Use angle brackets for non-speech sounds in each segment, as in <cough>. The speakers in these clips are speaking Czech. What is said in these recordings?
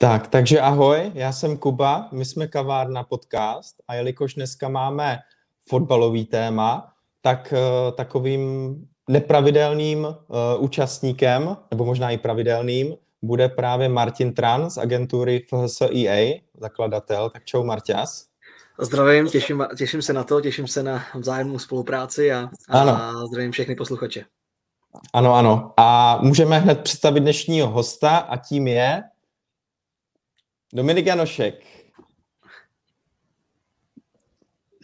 Tak, takže ahoj, já jsem Kuba, my jsme Kavárna podcast a jelikož dneska máme fotbalový téma, tak uh, takovým nepravidelným uh, účastníkem, nebo možná i pravidelným, bude právě Martin Tran z agentury FHSEA, zakladatel. Tak čau Marťas. Zdravím, těším, těším se na to, těším se na vzájemnou spolupráci a, a zdravím všechny posluchače. Ano, ano. A můžeme hned představit dnešního hosta a tím je Dominik Janošek.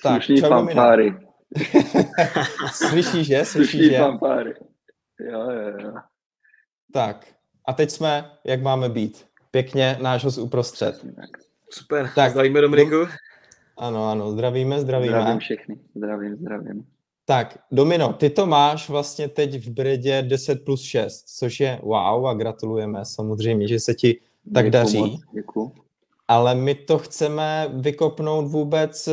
Tak, Slušný fanfáry. <laughs> Slyšíš, že? Slyšíš, Slušný že? fanfáry. Jo, jo, jo. Tak, a teď jsme, jak máme být. Pěkně náš host uprostřed. Super, tak, zdravíme Dominiku. Ano, ano, zdravíme, zdravíme. Zdravím všechny, zdravím, zdravím. Tak, Domino, ty to máš vlastně teď v Bredě 10 plus 6, což je wow a gratulujeme samozřejmě, že se ti tak děkuju daří. Moc, děkuju. Ale my to chceme vykopnout vůbec eh,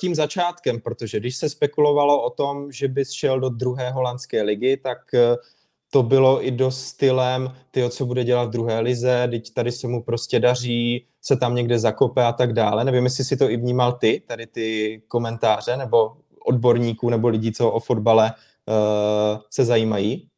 tím začátkem, protože když se spekulovalo o tom, že bys šel do druhé holandské ligy, tak eh, to bylo i dost stylem, ty co bude dělat v druhé lize, teď tady se mu prostě daří, se tam někde zakope a tak dále. Nevím, jestli si to i vnímal ty, tady ty komentáře, nebo odborníků, nebo lidí, co o fotbale uh, se zajímají.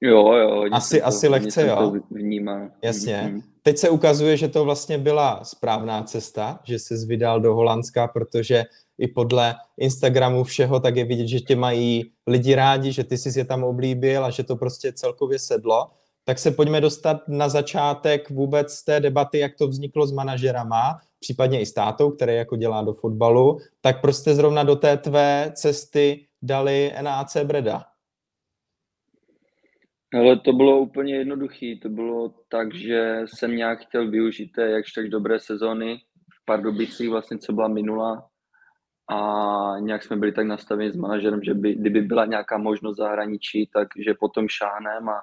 Jo, jo. Asi, to, asi lehce, jo. Vnímá. Jasně. Mm-hmm. Teď se ukazuje, že to vlastně byla správná cesta, že jsi vydal do Holandska, protože i podle Instagramu všeho, tak je vidět, že tě mají lidi rádi, že ty jsi je tam oblíbil a že to prostě celkově sedlo. Tak se pojďme dostat na začátek vůbec té debaty, jak to vzniklo s manažerama, případně i s tátou, který jako dělá do fotbalu, tak prostě zrovna do té tvé cesty dali NAC Breda. Ale to bylo úplně jednoduché. To bylo tak, že jsem nějak chtěl využít té jakž tak dobré sezóny v Pardubicích, vlastně co byla minula. A nějak jsme byli tak nastaveni s manažerem, že by, kdyby byla nějaká možnost zahraničí, takže potom šáhnem a,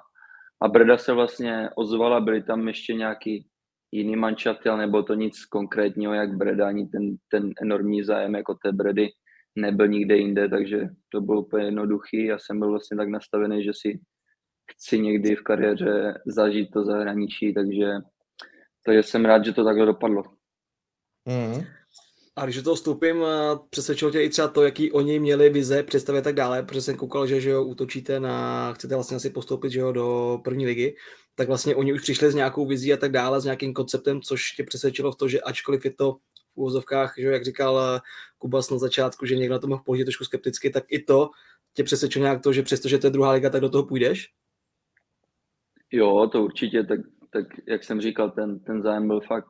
a Breda se vlastně ozvala, byli tam ještě nějaký jiný manšafty, ale nebylo to nic konkrétního, jak Breda, ani ten, ten enormní zájem jako té Bredy nebyl nikde jinde, takže to bylo úplně jednoduchý. Já jsem byl vlastně tak nastavený, že si chci někdy v kariéře zažít to zahraničí, takže, takže jsem rád, že to takhle dopadlo. Mm. A když do toho vstoupím, přesvědčilo tě i třeba to, jaký oni měli vize, představy a tak dále, protože jsem koukal, že, že jo, útočíte na, chcete vlastně asi postoupit že jo, do první ligy, tak vlastně oni už přišli s nějakou vizí a tak dále, s nějakým konceptem, což tě přesvědčilo v to, že ačkoliv je to v úvozovkách, že jo, jak říkal Kubas na začátku, že někdo na to mohl pohlížet trošku skepticky, tak i to tě přesvědčilo nějak to, že přestože to je druhá liga, tak do toho půjdeš? Jo, to určitě, tak, tak jak jsem říkal, ten, ten zájem byl fakt,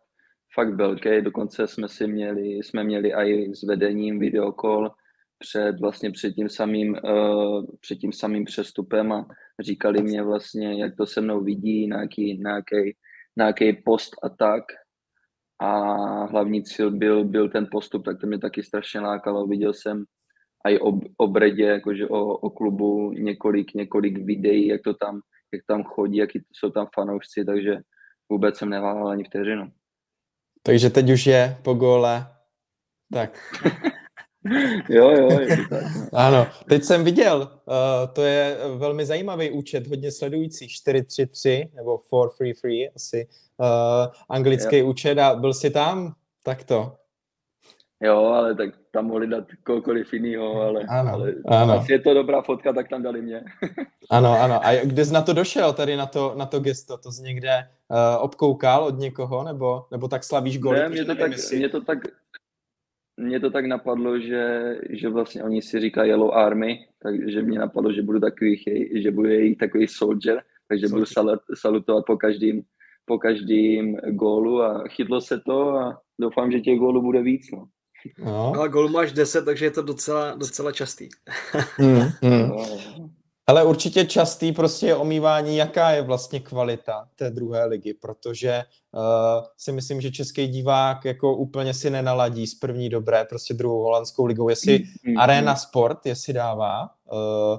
fakt velký, dokonce jsme si měli, jsme měli i s vedením videokol před vlastně před tím samým, uh, před tím samým přestupem a říkali mě vlastně, jak to se mnou vidí, na jaký, na jaký, na jaký post a tak. A hlavní cíl byl, byl ten postup, tak to mě taky strašně lákalo. Viděl jsem i o, o Bredě, jakože o, o klubu několik, několik videí, jak to tam jak tam chodí, jaký jsou tam fanoušci, takže vůbec jsem neváhal ani vteřinu. Takže teď už je po góle. Tak. <laughs> jo, jo, je to tak. No. Ano, teď jsem viděl, uh, to je velmi zajímavý účet, hodně sledujících, 433 nebo 433 asi uh, anglický jo. účet a byl jsi tam? Tak to. Jo, ale tak tam mohli dát kohokoliv jinýho, ale, ano, ale ano. asi je to dobrá fotka, tak tam dali mě. <laughs> ano, ano. A kde jsi na to došel, tady na to, na to gesto? To jsi někde uh, obkoukal od někoho, nebo, nebo tak slavíš gol? Ne, mě to, tak, jestli... mě to tak, mě to tak napadlo, že, že vlastně oni si říkají Yellow Army, takže mě napadlo, že budu takový, že budu jejich takový soldier, takže soldier. budu salut, salutovat po každým, po každým gólu a chytlo se to a doufám, že těch gólů bude víc. No. No. Ale gol máš 10, takže je to docela, docela častý. mm, mm. Ale určitě častý prostě je omývání, jaká je vlastně kvalita té druhé ligy, protože uh, si myslím, že český divák jako úplně si nenaladí z první dobré, prostě druhou holandskou ligou, jestli mm, mm, Arena Sport, jestli dává uh,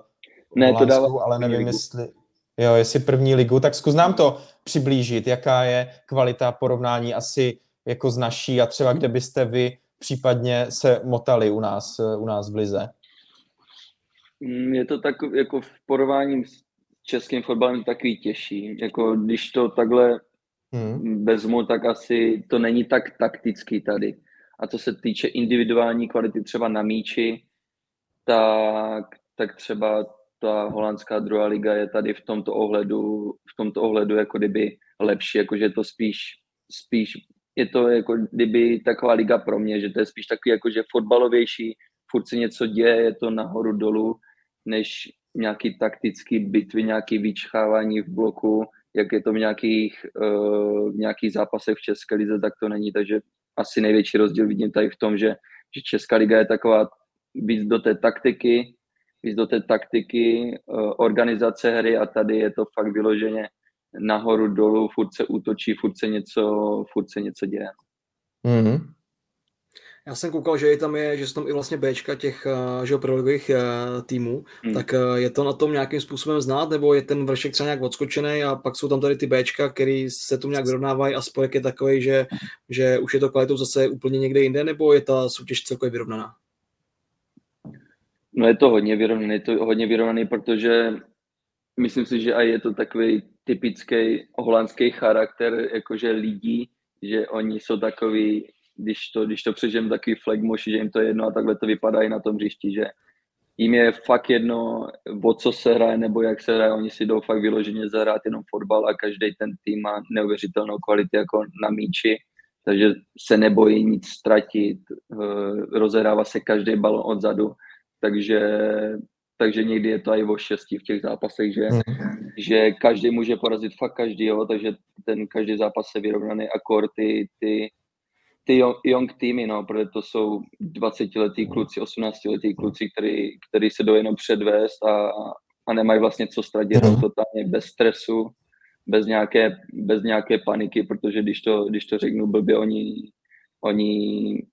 ne, to dává ale nevím, ligu. jestli jo, jestli první ligu, tak zkus nám to přiblížit, jaká je kvalita porovnání asi jako z naší a třeba kde byste vy případně se motali u nás, u nás v Lize? Mm, je to tak, jako v porovnání s českým fotbalem takový těžší. Jako když to takhle hmm. vezmu, tak asi to není tak taktický tady. A co se týče individuální kvality třeba na míči, tak, tak třeba ta holandská druhá liga je tady v tomto ohledu, v tomto ohledu jako kdyby lepší, jakože to spíš, spíš je to jako kdyby taková liga pro mě, že to je spíš takový jakože fotbalovější, furt se něco děje, je to nahoru dolů, než nějaký taktický bitvy, nějaký vyčchávání v bloku, jak je to v nějakých, uh, v nějakých zápasech v České lize, tak to není, takže asi největší rozdíl vidím tady v tom, že, že Česká liga je taková víc do té taktiky, víc do té taktiky, uh, organizace hry a tady je to fakt vyloženě nahoru, dolů, furt se útočí, furt se něco, furt se něco děje. Mm-hmm. Já jsem koukal, že tam je, že jsou tam i vlastně Bčka těch eh, že proligových eh, týmů, hmm. tak eh, je to na tom nějakým způsobem znát, nebo je ten vršek třeba nějak odskočený a pak jsou tam tady ty Bčka, který se tu nějak vyrovnávají a spojek je takový, že, že už je to kvalitou zase úplně někde jinde, nebo je ta soutěž celkově vyrovnaná? No je to hodně vyrovnaný, je to hodně vyrovnaný, protože myslím si, že aj je to takový typický holandský charakter, jakože lidí, že oni jsou takový když to, když to přežijem takový flagmoši, že jim to je jedno a takhle to vypadá i na tom hřišti, že jim je fakt jedno, o co se hraje nebo jak se hraje, oni si jdou fakt vyloženě zahrát jenom fotbal a každý ten tým má neuvěřitelnou kvalitu jako na míči, takže se nebojí nic ztratit, eh, rozehrává se každý balon odzadu, takže, takže někdy je to i o šesti v těch zápasech, že, mm. že každý může porazit fakt každý, jo, takže ten každý zápas je vyrovnaný a ty, ty ty young týmy, no, protože to jsou 20-letý kluci, 18-letý kluci, který, který se jdou jenom předvést a, a nemají vlastně co ztratit, mm. totálně bez stresu, bez nějaké, bez nějaké paniky, protože když to, když to řeknu blbě, oni, oni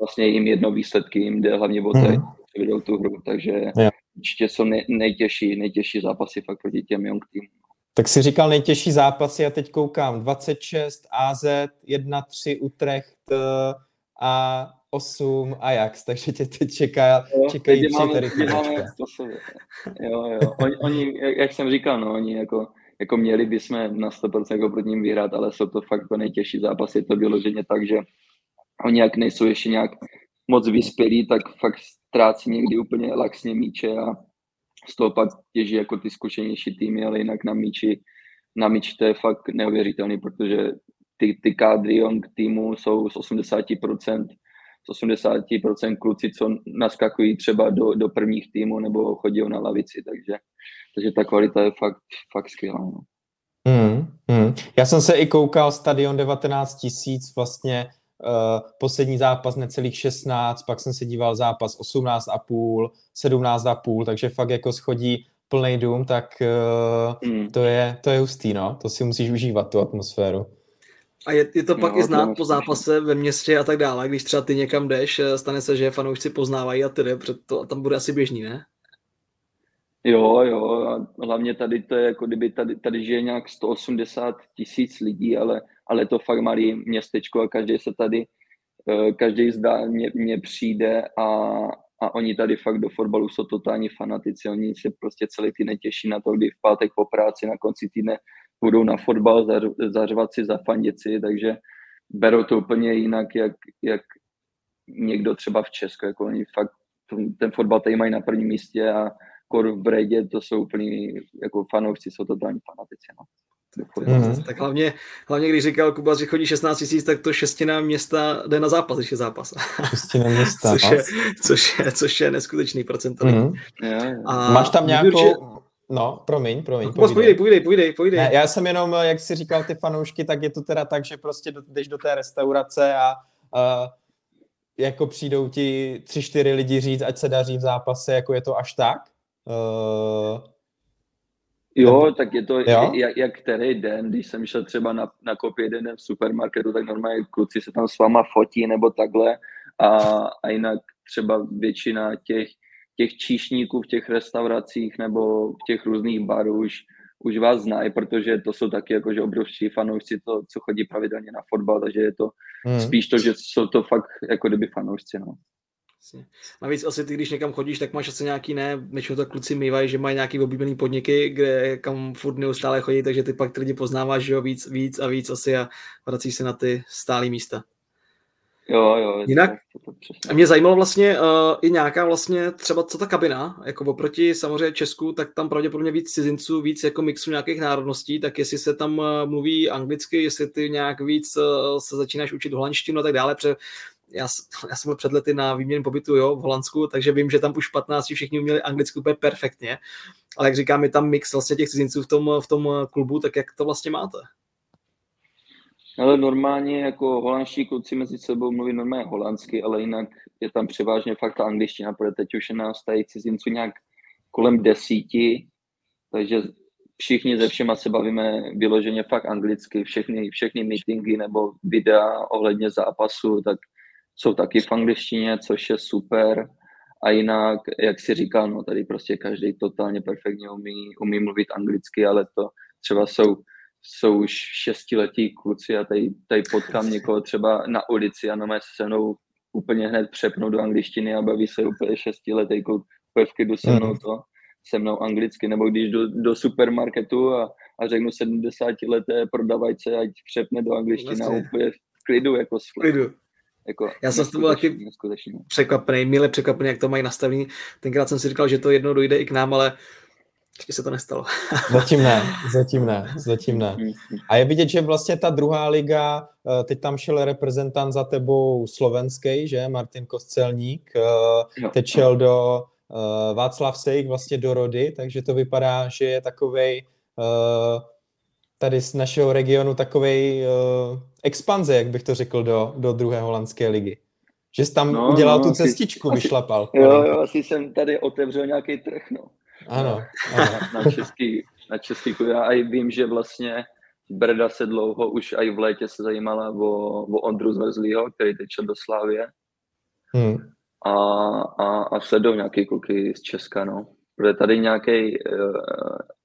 vlastně jim jedno výsledky, jim jde hlavně o té, mm. tu hru, takže yeah. určitě jsou nej, nejtěžší, nejtěžší zápasy fakt proti těm young týmům. Tak si říkal nejtěžší zápasy, já teď koukám 26, AZ, 1-3 Utrecht eh, a 8 Ajax, takže tě teď čeká, jo, čekají tři máme, tady Jo, jo. Oni, oni, jak jsem říkal, no, oni jako, jako měli bychom na 100% jako proti ním vyhrát, ale jsou to fakt to nejtěžší zápasy, je to vyloženě tak, že oni jak nejsou ještě nějak moc vyspělí, tak fakt ztrácí někdy úplně laxně míče a z toho pak těží jako ty zkušenější týmy, ale jinak na míči, na míči to je fakt neuvěřitelný, protože ty, ty kádry Young týmu jsou z 80%, z 80% kluci, co naskakují třeba do, do prvních týmů nebo chodí na lavici, takže, takže ta kvalita je fakt, fakt skvělá. No. Mm, mm. Já jsem se i koukal, stadion 19 tisíc vlastně poslední zápas necelých 16, pak jsem se díval zápas 18 a půl, 17 a půl, takže fakt jako schodí plný dům, tak uh, mm. to, je, to je hustý, no. To si musíš užívat, tu atmosféru. A je, je to pak no, i znát po zápase ve městě a tak dále, když třeba ty někam jdeš, eh, stane se, že fanoušci poznávají a tedy, to a tam bude asi běžný, ne? Jo, jo, a hlavně tady to je jako kdyby tady, tady žije nějak 180 tisíc lidí, ale ale to fakt malý městečko a každý se tady, eh, každý zdá mě, mě přijde a, a oni tady fakt do fotbalu jsou totální fanatici, oni se prostě celý týden těší na to, kdy v pátek po práci na konci týdne budou na fotbal, zařvat si, zafandit si, takže berou to úplně jinak, jak, jak někdo třeba v Česku, jako oni fakt ten fotbal tady mají na prvním místě a kor v Bredě to jsou úplně jako fanoušci, jsou totální fanatici. No. Mm-hmm. Tak hlavně, hlavně, když říkal Kuba, že chodí 16 tisíc, tak to šestina města jde na zápas, když je zápas. Šestina města. což, je, což, je, což je neskutečný procent. Mm-hmm. A Máš tam nějakou... Určitě... No, promiň, promiň. No, povídej, povídej, povídej, povídej. Ne, já jsem jenom, jak jsi říkal ty fanoušky, tak je to teda tak, že prostě jdeš do té restaurace a uh, jako přijdou ti tři, čtyři lidi říct, ať se daří v zápase, jako je to až tak. Uh, Jo, tak je to jo? Jak, jak který den, když jsem šel třeba na, na kopě jeden den v supermarketu, tak normálně kluci se tam s váma fotí nebo takhle a, a jinak třeba většina těch, těch číšníků v těch restauracích nebo v těch různých barů už, už vás znají, protože to jsou taky jakože obrovští fanoušci, to, co chodí pravidelně na fotbal, takže je to hmm. spíš to, že jsou to fakt jako kdyby fanoušci, no. Navíc asi ty, když někam chodíš, tak máš asi nějaký ne, většinou to kluci mývají, že mají nějaký oblíbený podniky, kde kam furt neustále chodí, takže ty pak ty lidi poznáváš, že jo, víc, víc a víc asi a vracíš se na ty stálé místa. Jo, jo. Jinak to mě zajímalo vlastně uh, i nějaká vlastně třeba co ta kabina, jako oproti samozřejmě Česku, tak tam pravděpodobně víc cizinců, víc jako mixu nějakých národností, tak jestli se tam uh, mluví anglicky, jestli ty nějak víc uh, se začínáš učit holandštinu a tak dále, protože já, <laughs> já jsem byl před lety na výměnu pobytu jo, v Holandsku, takže vím, že tam už 15 všichni uměli anglicky úplně perfektně, ale jak říkám, je tam mix vlastně těch cizinců v tom, v tom klubu, tak jak to vlastně máte? Ale normálně jako holandští kluci mezi sebou mluví normálně holandsky, ale jinak je tam převážně fakt ta angličtina, protože teď už je nás tady cizinců nějak kolem desíti, takže všichni ze všema se bavíme vyloženě fakt anglicky, všechny, všechny meetingy nebo videa ohledně zápasu, tak jsou taky v angličtině, což je super. A jinak, jak si říkal, no tady prostě každý totálně perfektně umí, umí mluvit anglicky, ale to třeba jsou jsou už šestiletí kluci a tady, tady potkám někoho třeba na ulici a na se mnou úplně hned přepnou do angličtiny a baví se úplně šestiletý kluk v klidu se mnou mhm. to, se mnou anglicky, nebo když do, do supermarketu a, a řeknu 70 leté prodavajce, ať přepne do angličtiny a úplně v klidu, jako s klidu. Jako Já jsem s tebou taky překvapený, milé překvapený, jak to mají nastavený. Tenkrát jsem si říkal, že to jednou dojde i k nám, ale ještě se to nestalo. <laughs> zatím ne, zatím ne, zatím ne. A je vidět, že vlastně ta druhá liga, eh, teď tam šel reprezentant za tebou slovenský, že, Martin Koscelník, eh, teď šel do eh, Václav Sejk vlastně do Rody, takže to vypadá, že je takovej tady z našeho regionu takovej expanze, jak bych to řekl, do, do druhé holandské ligy. Že jsi tam no, udělal no, tu cestičku, asi, vyšlapal. Jo, jo, asi jsem tady otevřel nějaký trh, no. Ano. ano. Na, na český, na český Já i vím, že vlastně Brda se dlouho už i v létě se zajímala o, o Ondru Zverzlýho, který teď do Slávě. Hmm. A, a, a sledou nějaký kluky z Česka, no. Protože tady nějaký uh,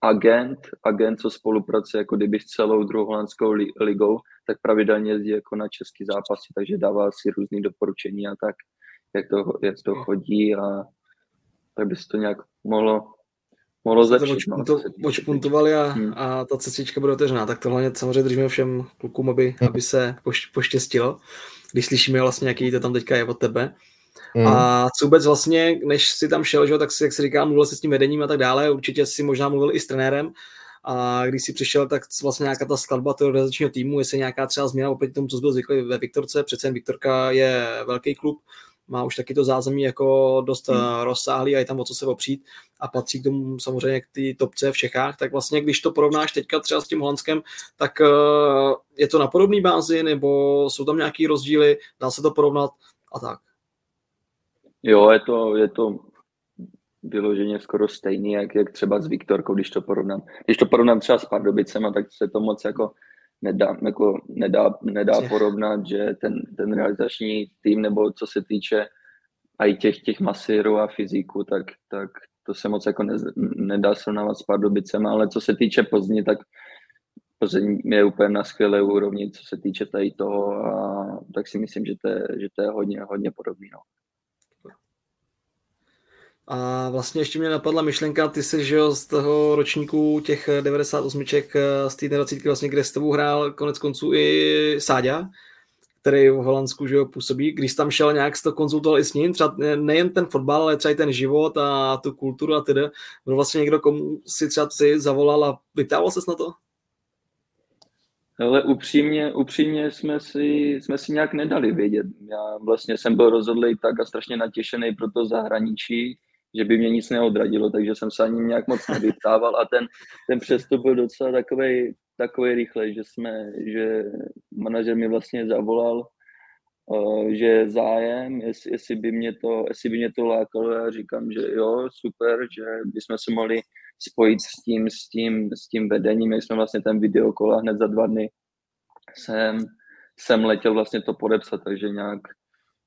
agent, agent, co spolupracuje jako kdyby s celou druhou holandskou li, ligou, tak pravidelně jezdí jako na český zápasy, takže dává si různé doporučení a tak, jak to, jak to chodí a tak by se to nějak mohlo mohlo zlepšit. To očpuntovali a, hmm. a ta cestička bude otevřená. Tak to hlavně samozřejmě držíme všem klukům, aby, aby se poštěstilo, když slyšíme vlastně, jaký to tam teďka je od tebe. Hmm. A co vůbec vlastně, než si tam šel, že, tak si, jak si říká, mluvil se s tím vedením a tak dále, určitě si možná mluvil i s trenérem, a když si přišel, tak vlastně nějaká ta skladba toho organizačního týmu, jestli nějaká třeba změna oproti tomu, co byl zvyklý ve Viktorce, přece jen Viktorka je velký klub, má už taky to zázemí jako dost hmm. Eh, rozsáhlý a je tam o co se opřít a patří k tomu samozřejmě k té topce v Čechách, tak vlastně když to porovnáš teďka třeba s tím Holandskem, tak eh, je to na podobné bázi nebo jsou tam nějaké rozdíly, dá se to porovnat a tak. Jo, je to, je to vyloženě skoro stejný, jak, jak třeba s Viktorkou, když to porovnám. Když to porovnám třeba s Pardubicema, tak se to moc jako nedá, jako nedá, nedá porovnat, že ten, ten realizační tým, nebo co se týče i těch, těch masírů a fyzíku, tak, tak to se moc jako ne, nedá srovnávat s Pardubicem, ale co se týče Plzni, tak Plzeň je úplně na skvělé úrovni, co se týče tady toho, a tak si myslím, že to je, že to je hodně, hodně podobný. No. A vlastně ještě mě napadla myšlenka, ty jsi žil z toho ročníku těch 98 z té 20, vlastně, kde s tebou hrál konec konců i Sáďa, který v Holandsku že jo, působí. Když tam šel nějak, to konzultoval i s ním, třeba nejen ten fotbal, ale třeba i ten život a tu kulturu a tedy. Byl vlastně někdo, komu si třeba ty zavolal a vyptával ses na to? Ale upřímně, upřímně jsme, si, jsme si nějak nedali vědět. Já vlastně jsem byl rozhodlý tak a strašně natěšený pro to zahraničí, že by mě nic neodradilo, takže jsem se ani nějak moc nevyptával a ten, ten přestup byl docela takový takový rychle, že jsme, že manažer mi vlastně zavolal, uh, že je zájem, jestli, jestli, by mě to, jestli by mě to lákalo, já říkám, že jo, super, že bychom se mohli spojit s tím, s tím, s tím vedením, měli jsme vlastně ten videokol a hned za dva dny jsem, jsem letěl vlastně to podepsat, takže nějak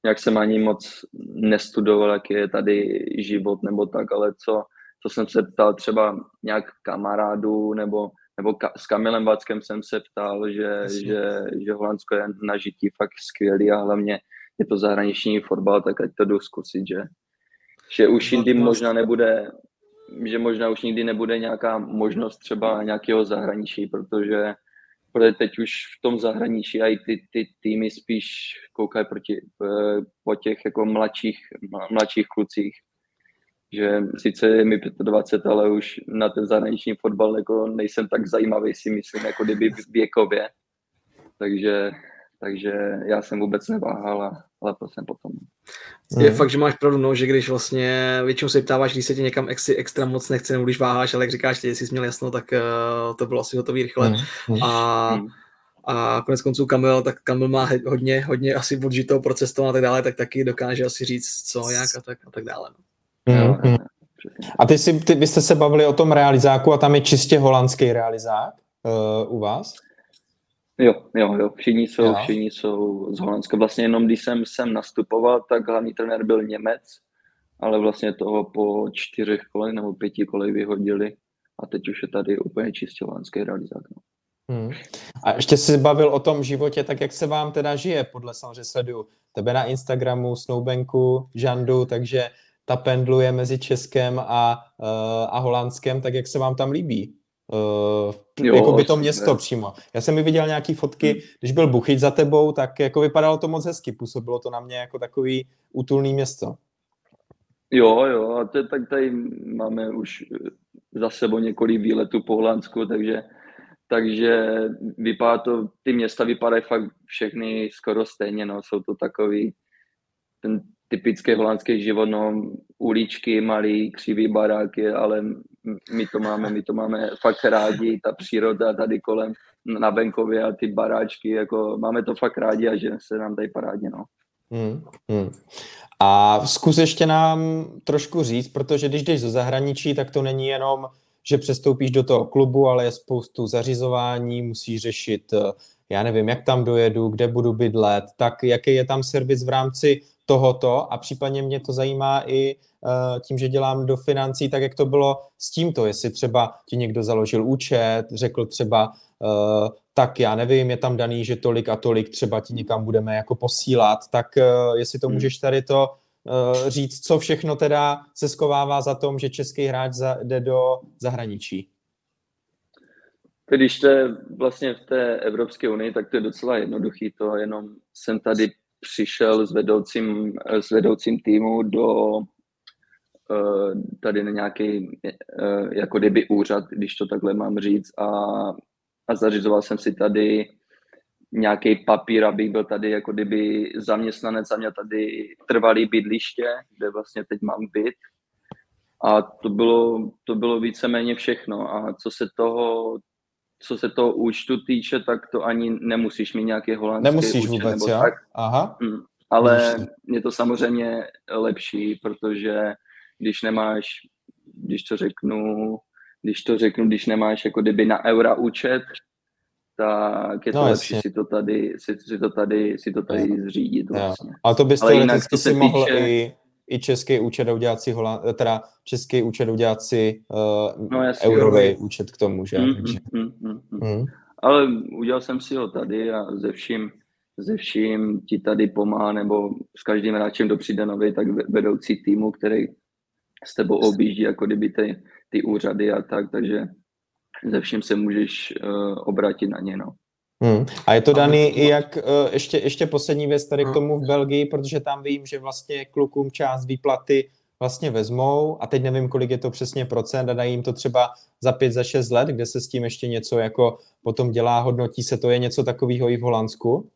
nějak jsem ani moc nestudoval, jaký je tady život nebo tak, ale co, co jsem se ptal třeba nějak kamarádů nebo, nebo ka, s Kamilem Vackem jsem se ptal, že, že, že Holandsko je na žití fakt skvělý a hlavně je to zahraniční fotbal, tak ať to jdu zkusit, že, že už jindy možná nebude, že možná už nikdy nebude nějaká možnost třeba nějakého zahraničí, protože, protože teď už v tom zahraničí i ty, ty týmy spíš koukají proti, eh, po těch jako mladších, mladších klucích, že sice je mi 25, ale už na ten zahraniční fotbal jako nejsem tak zajímavý, si myslím, jako kdyby věkově. Takže, takže já jsem vůbec neváhal a lepil jsem potom. Je mm. fakt, že máš pravdu, no, že když vlastně většinou se ptáváš, když se ti někam exi, extra moc nechce, nebo když váháš, ale jak říkáš, ty, jestli jsi měl jasno, tak uh, to bylo asi hotový rychle. Mm. A, mm. a konec konců Kamil, tak Kamil má hodně, hodně asi odžitou procestou a tak dále, tak taky dokáže asi říct, co, jak a tak, a tak dále. No. Mm-hmm. A ty, si, ty, vy jste se bavili o tom realizáku a tam je čistě holandský realizák uh, u vás? Jo, jo, jo, všichni jsou, jo. všichni jsou z Holandska. Vlastně jenom když jsem sem nastupoval, tak hlavní trenér byl Němec, ale vlastně toho po čtyřech kolech nebo pěti kolech vyhodili a teď už je tady úplně čistě holandský realizák. No. Hmm. A ještě jsi bavil o tom životě, tak jak se vám teda žije, podle samozřejmě sledu tebe na Instagramu, Snowbanku, Žandu, takže ta pendluje mezi Českem a, uh, a Holandskem, tak jak se vám tam líbí? Uh, jo, jako by to město ne. přímo. Já jsem mi viděl nějaký fotky, hmm. když byl Buchyť za tebou, tak jako vypadalo to moc hezky, působilo to na mě jako takový útulný město. Jo, jo, a to, tak tady máme už za sebou několik výletů po Holandsku, takže, takže vypadá to, ty města vypadají fakt všechny skoro stejně, no, jsou to takový, ten typický holandský život, no, uličky, malý, křivý baráky, ale my to máme, my to máme fakt rádi, ta příroda tady kolem na venkově a ty baráčky, jako máme to fakt rádi a že se nám tady parádně, no. Hmm, hmm. A zkus ještě nám trošku říct, protože když jdeš do zahraničí, tak to není jenom, že přestoupíš do toho klubu, ale je spoustu zařizování, musíš řešit, eh, já nevím, jak tam dojedu, kde budu bydlet, tak jaký je tam servis v rámci tohoto a případně mě to zajímá i uh, tím, že dělám do financí, tak jak to bylo s tímto, jestli třeba ti někdo založil účet, řekl třeba, uh, tak já nevím, je tam daný, že tolik a tolik třeba ti někam budeme jako posílat, tak uh, jestli to hmm. můžeš tady to říct, co všechno teda se skovává za tom, že český hráč jde do zahraničí. Když jste vlastně v té Evropské unii, tak to je docela jednoduchý, to jenom jsem tady přišel s vedoucím, s vedoucím týmu do eh, tady na nějaký eh, jako kdyby úřad, když to takhle mám říct a, a zařizoval jsem si tady nějaký papír, abych byl tady jako kdyby zaměstnanec a měl tady trvalý bydliště, kde vlastně teď mám byt. A to bylo, to bylo víceméně všechno. A co se toho co se toho účtu týče, tak to ani nemusíš mít nějaký holandský Nemusíš účet, vůbec, nebo jo? Tak. Aha. Hmm. Ale je to samozřejmě lepší, protože když nemáš, když to řeknu, když to řeknu, když nemáš jako kdyby na eura účet, tak je to no, lepší si to tady, si, si to tady, si to tady zřídit vlastně. Jo. Ale to bys teoreticky si mohl týče... i i český účet udělat si, Holand, teda český účet udělat si uh, no, eurový účet k tomu, že? Mm, Takže... mm, mm, mm. Mm. Ale udělal jsem si ho tady a ze vším, ze vším ti tady pomáhá, nebo s každým hráčem, kdo přijde nový, tak vedoucí týmu, který s tebou objíždí jako kdyby ty, ty úřady a tak, takže ze vším se můžeš uh, obrátit na ně, no. Hmm. A je to daný i jak, uh, ještě, ještě poslední věc tady k hmm. tomu v Belgii, protože tam vím, že vlastně klukům část výplaty vlastně vezmou a teď nevím, kolik je to přesně procent a dají jim to třeba za pět, za šest let, kde se s tím ještě něco jako potom dělá, hodnotí se, to je něco takového i v Holandsku?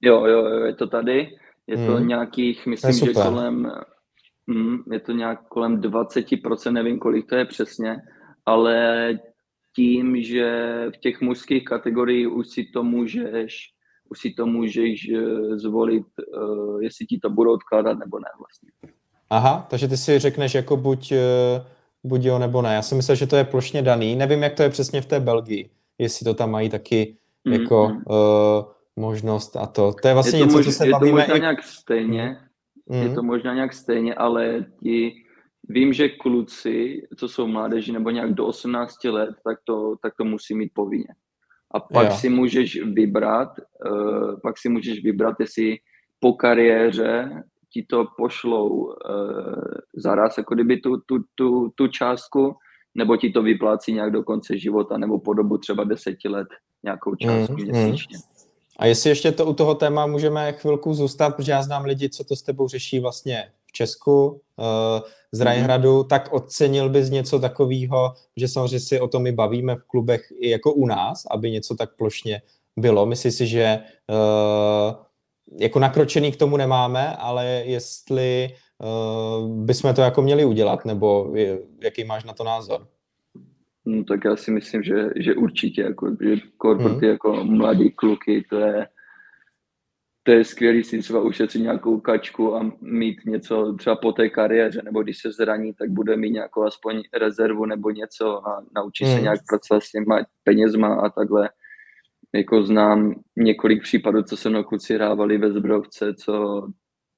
Jo, jo, jo, je to tady, je to hmm. nějakých, myslím, že kolem, mm, je to nějak kolem 20%, nevím, kolik to je přesně, ale tím, že v těch mužských kategoriích už si to můžeš, už si to můžeš eh, zvolit, uh, jestli ti to budou odkládat nebo ne vlastně. Aha, takže ty si řekneš jako buď, uh, buď jo nebo ne. Já si myslel, že to je plošně daný. Nevím, jak to je přesně v té Belgii, jestli to tam mají taky mm, jako mm. Uh, možnost a to. To je vlastně je to něco, mož, co se je bavíme. Je to možná i... nějak stejně, mm. je to možná nějak stejně, ale ti Vím, že kluci, co jsou mládeži nebo nějak do 18 let, tak to, tak to musí mít povinně. A pak jo. si můžeš vybrat, uh, pak si můžeš vybrat, jestli po kariéře ti to pošlou uh, zaraz, jako kdyby tu, tu, tu, tu částku, nebo ti to vyplácí nějak do konce života, nebo po dobu třeba deseti let nějakou částku mm, měsíčně. Mm. A jestli ještě to u toho téma můžeme chvilku zůstat, protože já znám lidi, co to s tebou řeší vlastně v Česku, uh, z mhm. Rajhradu, tak ocenil bys něco takového, že samozřejmě si o tom my bavíme v klubech i jako u nás, aby něco tak plošně bylo. Myslím si, že uh, jako nakročený k tomu nemáme, ale jestli uh, bychom to jako měli udělat, nebo jaký máš na to názor? No, tak já si myslím, že, že určitě, jako, že korporaty mm. jako mladý kluky, to je, to je skvělý si třeba ušetřit nějakou kačku a mít něco třeba po té kariéře, nebo když se zraní, tak bude mít nějakou aspoň rezervu nebo něco a naučí mm. se nějak pracovat s těma penězma a takhle. Jako znám několik případů, co se mnou kluci hrávali ve Zbrovce, co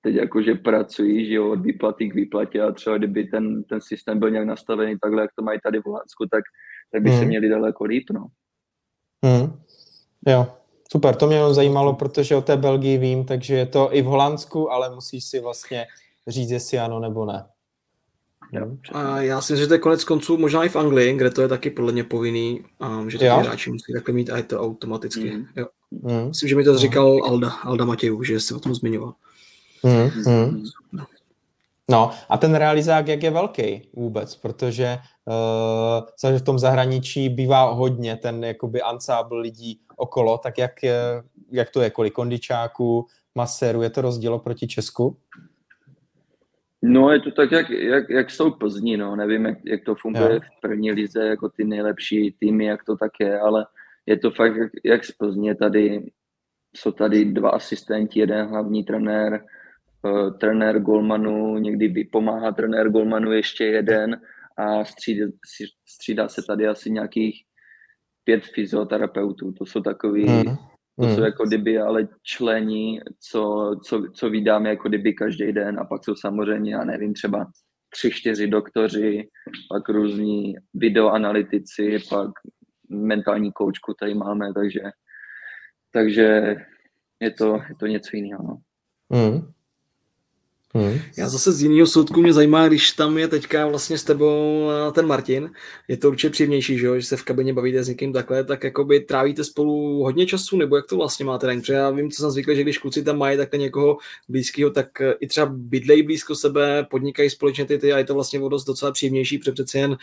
teď jakože pracují, že jo, od výplaty k výplatě a třeba kdyby ten, ten systém byl nějak nastavený takhle, jak to mají tady v Holandsku, tak, tak by hmm. se měli daleko líp, no. Hmm. Jo, super, to mě jenom zajímalo, protože o té Belgii vím, takže je to i v Holandsku, ale musíš si vlastně říct, jestli ano nebo ne. Jo, a já si myslím, že to je konec konců možná i v Anglii, kde to je taky podle mě povinný, um, že ty hráči musí takhle mít a je to automaticky. Mm. Jo. Mm. Myslím, že mi to říkal Alda, Alda Matějů, že se o tom zmiňoval. Hmm, hmm. No a ten realizák, jak je velký vůbec, protože uh, v tom zahraničí bývá hodně ten jakoby ansábl lidí okolo, tak jak, jak to je, kolik kondičáků, maséru, je to rozdíl proti Česku? No je to tak, jak, jak, jak jsou Plzni, no, nevím, jak, jak to funguje jo. v první lize, jako ty nejlepší týmy, jak to tak je, ale je to fakt jak, jak z Plzně, tady jsou tady dva asistenti, jeden hlavní trenér, uh, trenér Golmanu, někdy vypomáhá trenér Golmanu ještě jeden a střídá, střídá se tady asi nějakých pět fyzioterapeutů. To jsou takový, hmm. to jsou hmm. jako kdyby ale člení, co, co, co vydáme jako kdyby každý den a pak jsou samozřejmě, já nevím, třeba tři, čtyři doktoři, pak různí videoanalytici, pak mentální koučku tady máme, takže, takže je to, je to něco jiného. No. Hmm. Hmm. Já zase z jiného soudku mě zajímá, když tam je teďka vlastně s tebou eh, ten Martin, je to určitě příjemnější, že, jo? že se v kabině bavíte s někým takhle, tak jakoby trávíte spolu hodně času, nebo jak to vlastně máte ten? Protože já vím, co jsem zvyklý, že když kluci tam mají takhle někoho blízkého, tak eh, i třeba bydlejí blízko sebe, podnikají společně ty, ty a je to vlastně dost docela příjemnější, protože přece jen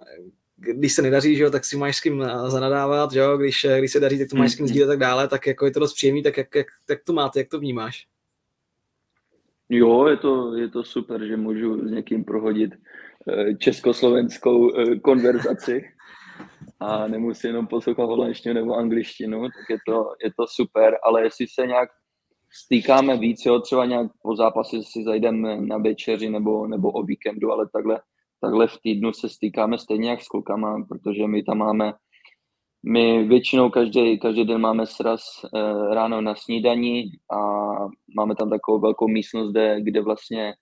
eh, když se nedaří, že jo, tak si máš s kým zanadávat, že jo, když, když se daří, tak to máš s kým hmm. sdílet a tak dále, tak jako je to dost příjemný, tak jak, jak, jak to máte, jak to vnímáš? Jo, je to, je to super, že můžu s někým prohodit eh, československou eh, konverzaci. A nemusím jenom poslouchat holandštinu nebo angličtinu, tak je to, je to super, ale jestli se nějak stýkáme víc, jo, třeba nějak po zápase si zajdeme na večeři nebo, nebo o víkendu, ale takhle, takhle v týdnu se stýkáme stejně jak s klukama, protože my tam máme my většinou každý, každý den máme sraz e, ráno na snídaní a máme tam takovou velkou místnost, kde, kde, vlastně,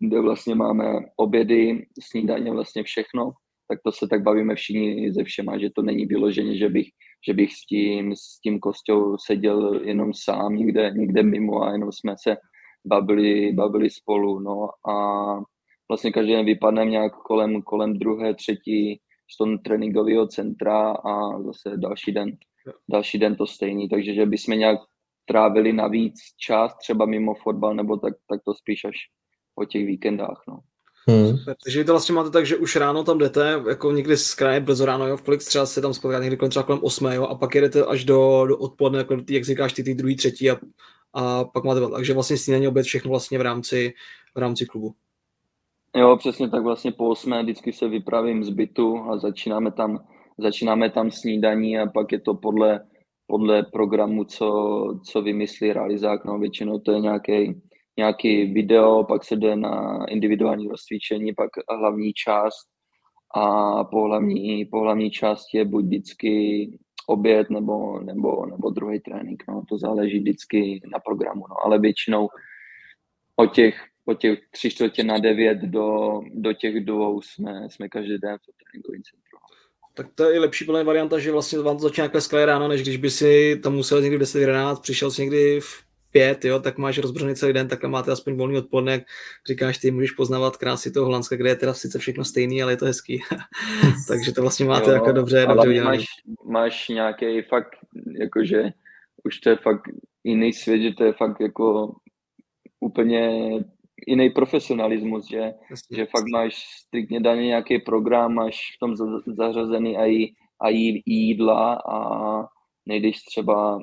kde vlastně máme obědy, snídaně, vlastně všechno. Tak to se tak bavíme všichni ze všema, že to není vyloženě, že bych, že bych s tím, s tím Kostou seděl jenom sám někde, někde mimo a jenom jsme se bavili, bavili spolu. No a vlastně každý den vypadneme nějak kolem, kolem druhé, třetí, z toho tréninkového centra a zase další den, další den to stejný, takže že bychom nějak trávili navíc čas třeba mimo fotbal, nebo tak, tak to spíš až o těch víkendách, no. Hmm. Takže to vlastně máte tak, že už ráno tam jdete, jako někdy z kraje brzo ráno, jo, v kolik třeba se tam spotkáte, někdy kolem třeba kolem 8, jo, a pak jedete až do, do odpoledne, jako jak říkáš, ty, ty druhý, třetí a, a pak máte, takže vlastně snídaní oběd všechno vlastně v rámci, v rámci klubu. Jo, přesně tak vlastně po osmé vždycky se vypravím z bytu a začínáme tam, začínáme tam snídaní a pak je to podle, podle programu, co, co vymyslí realizák. No, většinou to je nějaký, nějaký video, pak se jde na individuální rozcvičení, pak hlavní část a po hlavní, po hlavní části je buď vždycky oběd nebo, nebo, nebo druhý trénink. No, to záleží vždycky na programu, no, ale většinou o těch po těch tři čtvrtě na devět do, do těch dvou jsme, jsme každý den v tréninkovém centru. Tak to je lepší plná varianta, že vlastně vám to začíná takhle skvěle ráno, než když by si tam musel někdy v 10 11, přišel si někdy v pět, jo, tak máš rozbřený celý den, takhle máte aspoň volný odpoledne, jak říkáš, ty můžeš poznávat krásy toho Holandska, kde je teda sice všechno stejný, ale je to hezký. <laughs> Takže to vlastně máte jo, jako dobře, dobře udělané. Máš, máš nějaký fakt, jakože už to je fakt jiný svět, že to je fakt jako úplně jiný profesionalismus, že, že fakt máš striktně daný nějaký program, máš v tom zařazený i, i jídla a nejdeš třeba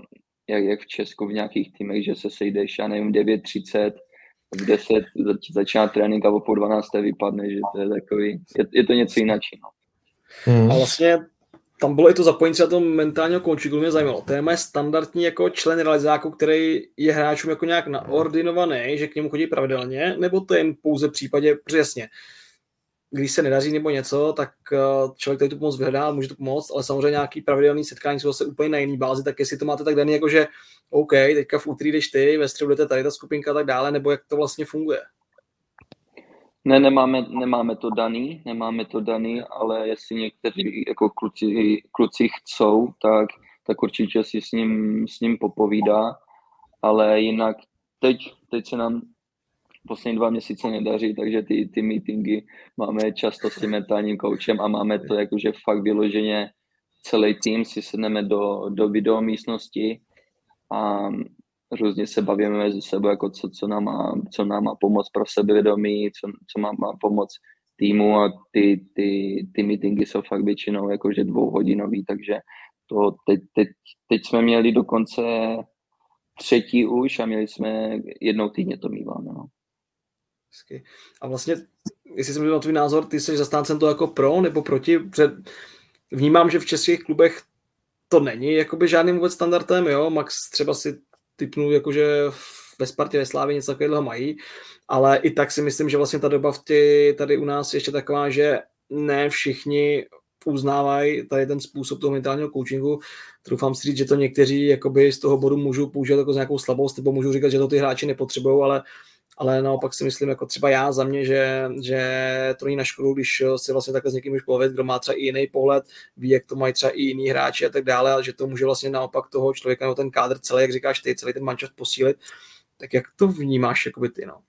jak, jak v Česku v nějakých týmech, že se sejdeš, já nevím, 9.30, v 10 zač, začíná trénink a o půl 12 vypadne, že to je takový, je, je to něco jinak. No. Hmm. A vlastně tam bylo i to zapojení třeba toho mentálního coachingu, mě zajímalo. Téma je standardní jako člen realizáku, který je hráčům jako nějak naordinovaný, že k němu chodí pravidelně, nebo to je jen pouze v případě, přesně, když se nedaří nebo něco, tak eh, člověk tady tu pomoc vyhledá, může to pomoct, ale samozřejmě nějaký pravidelný setkání jsou zase úplně na jiný bázi, tak jestli to máte tak daný, jako že OK, teďka v úterý jdeš ty, ve středu jdete tady ta skupinka a tak dále, nebo jak to vlastně funguje? Ne, nemáme, nemáme to daný, nemáme to daný, ale jestli někteří jako kluci, kluci chcou, tak, tak určitě si s ním, s ním popovídá, ale jinak teď, teď se nám poslední dva měsíce nedaří, takže ty, ty meetingy máme často s tím mentálním koučem a máme to jakože fakt vyloženě celý tým si sedneme do, do video místnosti a různě se bavíme mezi sebou, jako co, co, nám má, co nám má pomoct pro sebevědomí, co, co nám má pomoct týmu a ty, ty, ty meetingy jsou fakt většinou jakože dvouhodinový, takže to teď, teď, teď jsme měli dokonce třetí už a měli jsme jednou týdně to míváme. No. A vlastně, jestli jsem na tvůj názor, ty jsi zastáncem to jako pro nebo proti, před... vnímám, že v českých klubech to není jakoby žádným vůbec standardem, jo, Max třeba si typnul, jakože ve Spartě, ve Slávě něco takového mají, ale i tak si myslím, že vlastně ta doba v tě, tady u nás je ještě taková, že ne všichni uznávají tady ten způsob toho mentálního coachingu. Doufám si říct, že to někteří jakoby z toho bodu můžou použít jako nějakou slabost, nebo můžou říkat, že to ty hráči nepotřebují, ale ale naopak si myslím, jako třeba já za mě, že, že to není na škodu, když si vlastně takhle s někým už povědět, kdo má třeba i jiný pohled, ví, jak to mají třeba i jiní hráči a tak dále, ale že to může vlastně naopak toho člověka nebo ten kádr celý, jak říkáš ty, celý ten mančat posílit. Tak jak to vnímáš, jakoby ty, no?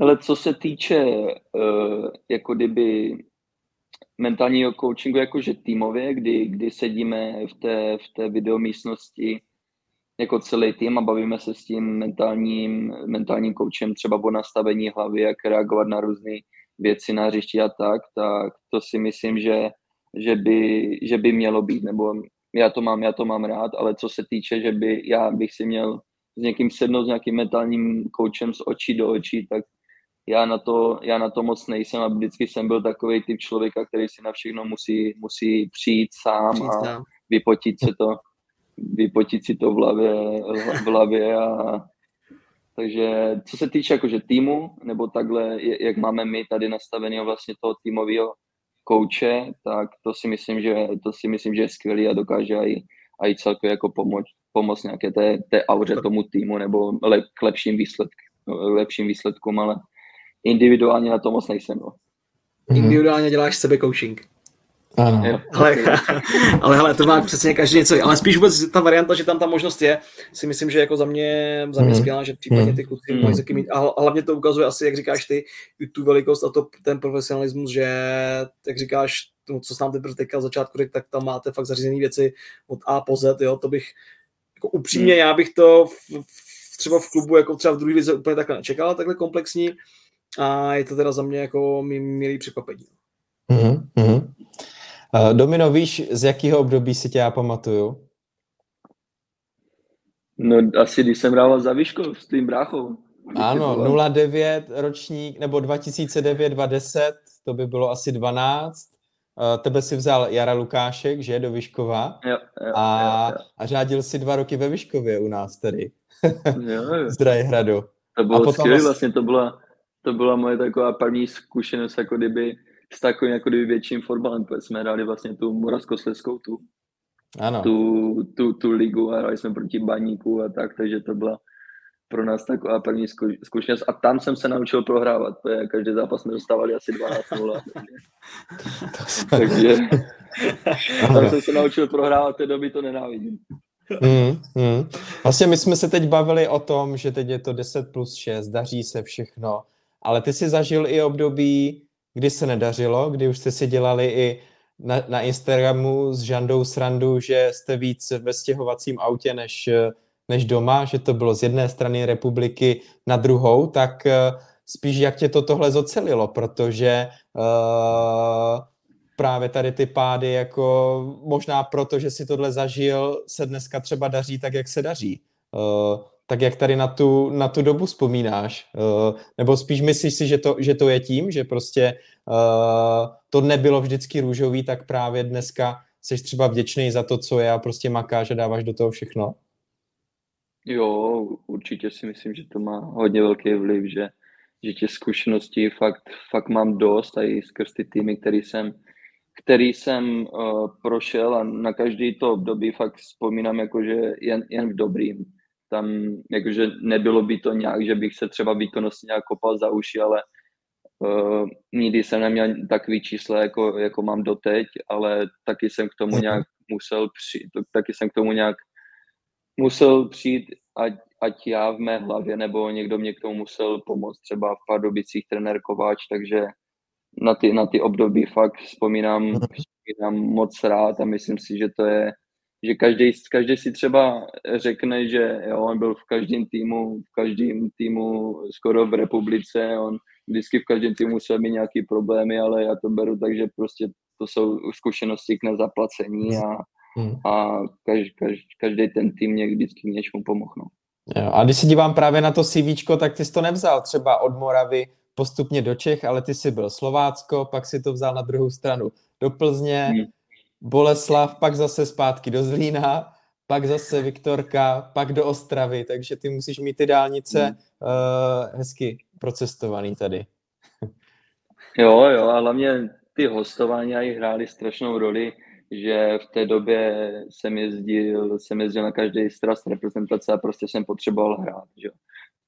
Ale co se týče uh, jako kdyby mentálního coachingu jakože týmově, kdy, kdy sedíme v té, v té videomístnosti jako celý tým a bavíme se s tím mentálním, mentálním koučem třeba o nastavení hlavy, jak reagovat na různé věci na hřišti a tak, tak to si myslím, že, že, by, že by mělo být, nebo já to mám, já to mám rád, ale co se týče, že by já bych si měl s někým sednout s nějakým mentálním koučem z očí do očí, tak já na to, já na to moc nejsem a vždycky jsem byl takový typ člověka, který si na všechno musí, musí přijít sám přijít a vypotit se to vypotit si to v hlavě, v hlavě a takže co se týče jakože týmu, nebo takhle, jak máme my tady nastaveného vlastně toho týmového kouče, tak to si myslím, že, to si myslím, že je skvělý a dokáže i, i celkově jako pomoct, pomoct nějaké té, té auře tomu týmu nebo lep, k lepším, výsledk, lepším výsledkům, ale individuálně na to moc nejsem. No. Individuálně děláš sebe coaching. Ano. Ale, <laughs> ale hele, to má přesně každý něco, ale spíš vůbec ta varianta, že tam ta možnost je, si myslím, že jako za mě, za mě mm. skvělá, že případně ty kluci mm. mají mít. A hlavně to ukazuje asi, jak říkáš ty, tu velikost a to, ten profesionalismus, že, jak říkáš, to, co jsem teprve teďka v začátku řekl, tak tam máte fakt zařízené věci od A po Z, jo, to bych, jako upřímně, já bych to v, v, třeba v klubu, jako třeba v druhé lize úplně takhle nečekal, takhle komplexní a je to teda za mě jako milý překvapení. Mm-hmm. Uh, Domino, víš, z jakého období si tě já pamatuju? No asi když jsem hrával za Vyškov s tím bráchou. Ano, 09 ročník, nebo 2009, 2010, to by bylo asi 12. Uh, tebe si vzal Jara Lukášek, že, do Vyškova. Jo, jo, a, jo, jo. a řádil si dva roky ve Vyškově u nás tady. jo, jo. <laughs> Z Drajhradu. To bylo skvělé, vlastně to byla, to byla moje taková první zkušenost, jako kdyby s takovým jako kdyby větším fotbalem, protože jsme hráli vlastně tu Moravskoslezskou tu, ano. Tu, tu, tu ligu a hráli jsme proti Baníku a tak, takže to byla pro nás taková první zkušenost a tam jsem se naučil prohrávat, protože každý zápas jsme dostávali asi 12 0. <laughs> Takže, takže <laughs> tam jsem se naučil prohrávat, té doby to nenávidím. Mm, mm. Vlastně my jsme se teď bavili o tom, že teď je to 10 plus 6, daří se všechno, ale ty jsi zažil i období, kdy se nedařilo, kdy už jste si dělali i na, na Instagramu s Žandou srandu, že jste víc ve stěhovacím autě než, než doma, že to bylo z jedné strany republiky na druhou, tak eh, spíš jak tě to tohle zocelilo, protože uh, právě tady ty pády, jako možná proto, že si tohle zažil, se dneska třeba daří tak, jak se daří. Uh, tak jak tady na tu, na tu dobu vzpomínáš? Uh, nebo spíš myslíš si, že to, že to je tím, že prostě uh, to nebylo vždycky růžový, tak právě dneska jsi třeba vděčný za to, co je a prostě makáš a dáváš do toho všechno? Jo, určitě si myslím, že to má hodně velký vliv, že, že těch zkušeností fakt, fakt mám dost a i skrz ty týmy, který jsem, který jsem uh, prošel a na každý to období fakt vzpomínám jakože jen, jen v dobrým. Tam jakože nebylo by to nějak, že bych se třeba výkonnostně nějak kopal za uši, ale uh, nikdy jsem neměl takový číslo, jako, jako mám doteď, ale taky jsem k tomu mhm. nějak musel přijít, taky jsem k tomu nějak musel přijít, ať, ať já v mé hlavě, nebo někdo mě k tomu musel pomoct, třeba v Pardubicích trenér Kováč, takže na ty, na ty období fakt vzpomínám, mhm. vzpomínám moc rád a myslím si, že to je, že každý, každý si třeba řekne, že jo, on byl v každém týmu, v každém týmu skoro v republice, on vždycky v každém týmu musel mít nějaký problémy, ale já to beru tak, že prostě to jsou zkušenosti k nezaplacení a, hmm. a každý, každý, každý ten tým mě vždycky něčemu pomohl. No. Jo, a když se dívám právě na to CV, tak ty jsi to nevzal třeba od Moravy postupně do Čech, ale ty jsi byl Slovácko, pak si to vzal na druhou stranu do Plzně, hmm. Boleslav, pak zase zpátky do Zlína, pak zase Viktorka, pak do Ostravy, takže ty musíš mít ty dálnice hmm. uh, hezky procestovaný tady. <laughs> jo, jo, a hlavně ty hostování i hrály strašnou roli, že v té době jsem jezdil, jsem jezdil na každý strast reprezentace a prostě jsem potřeboval hrát. Že?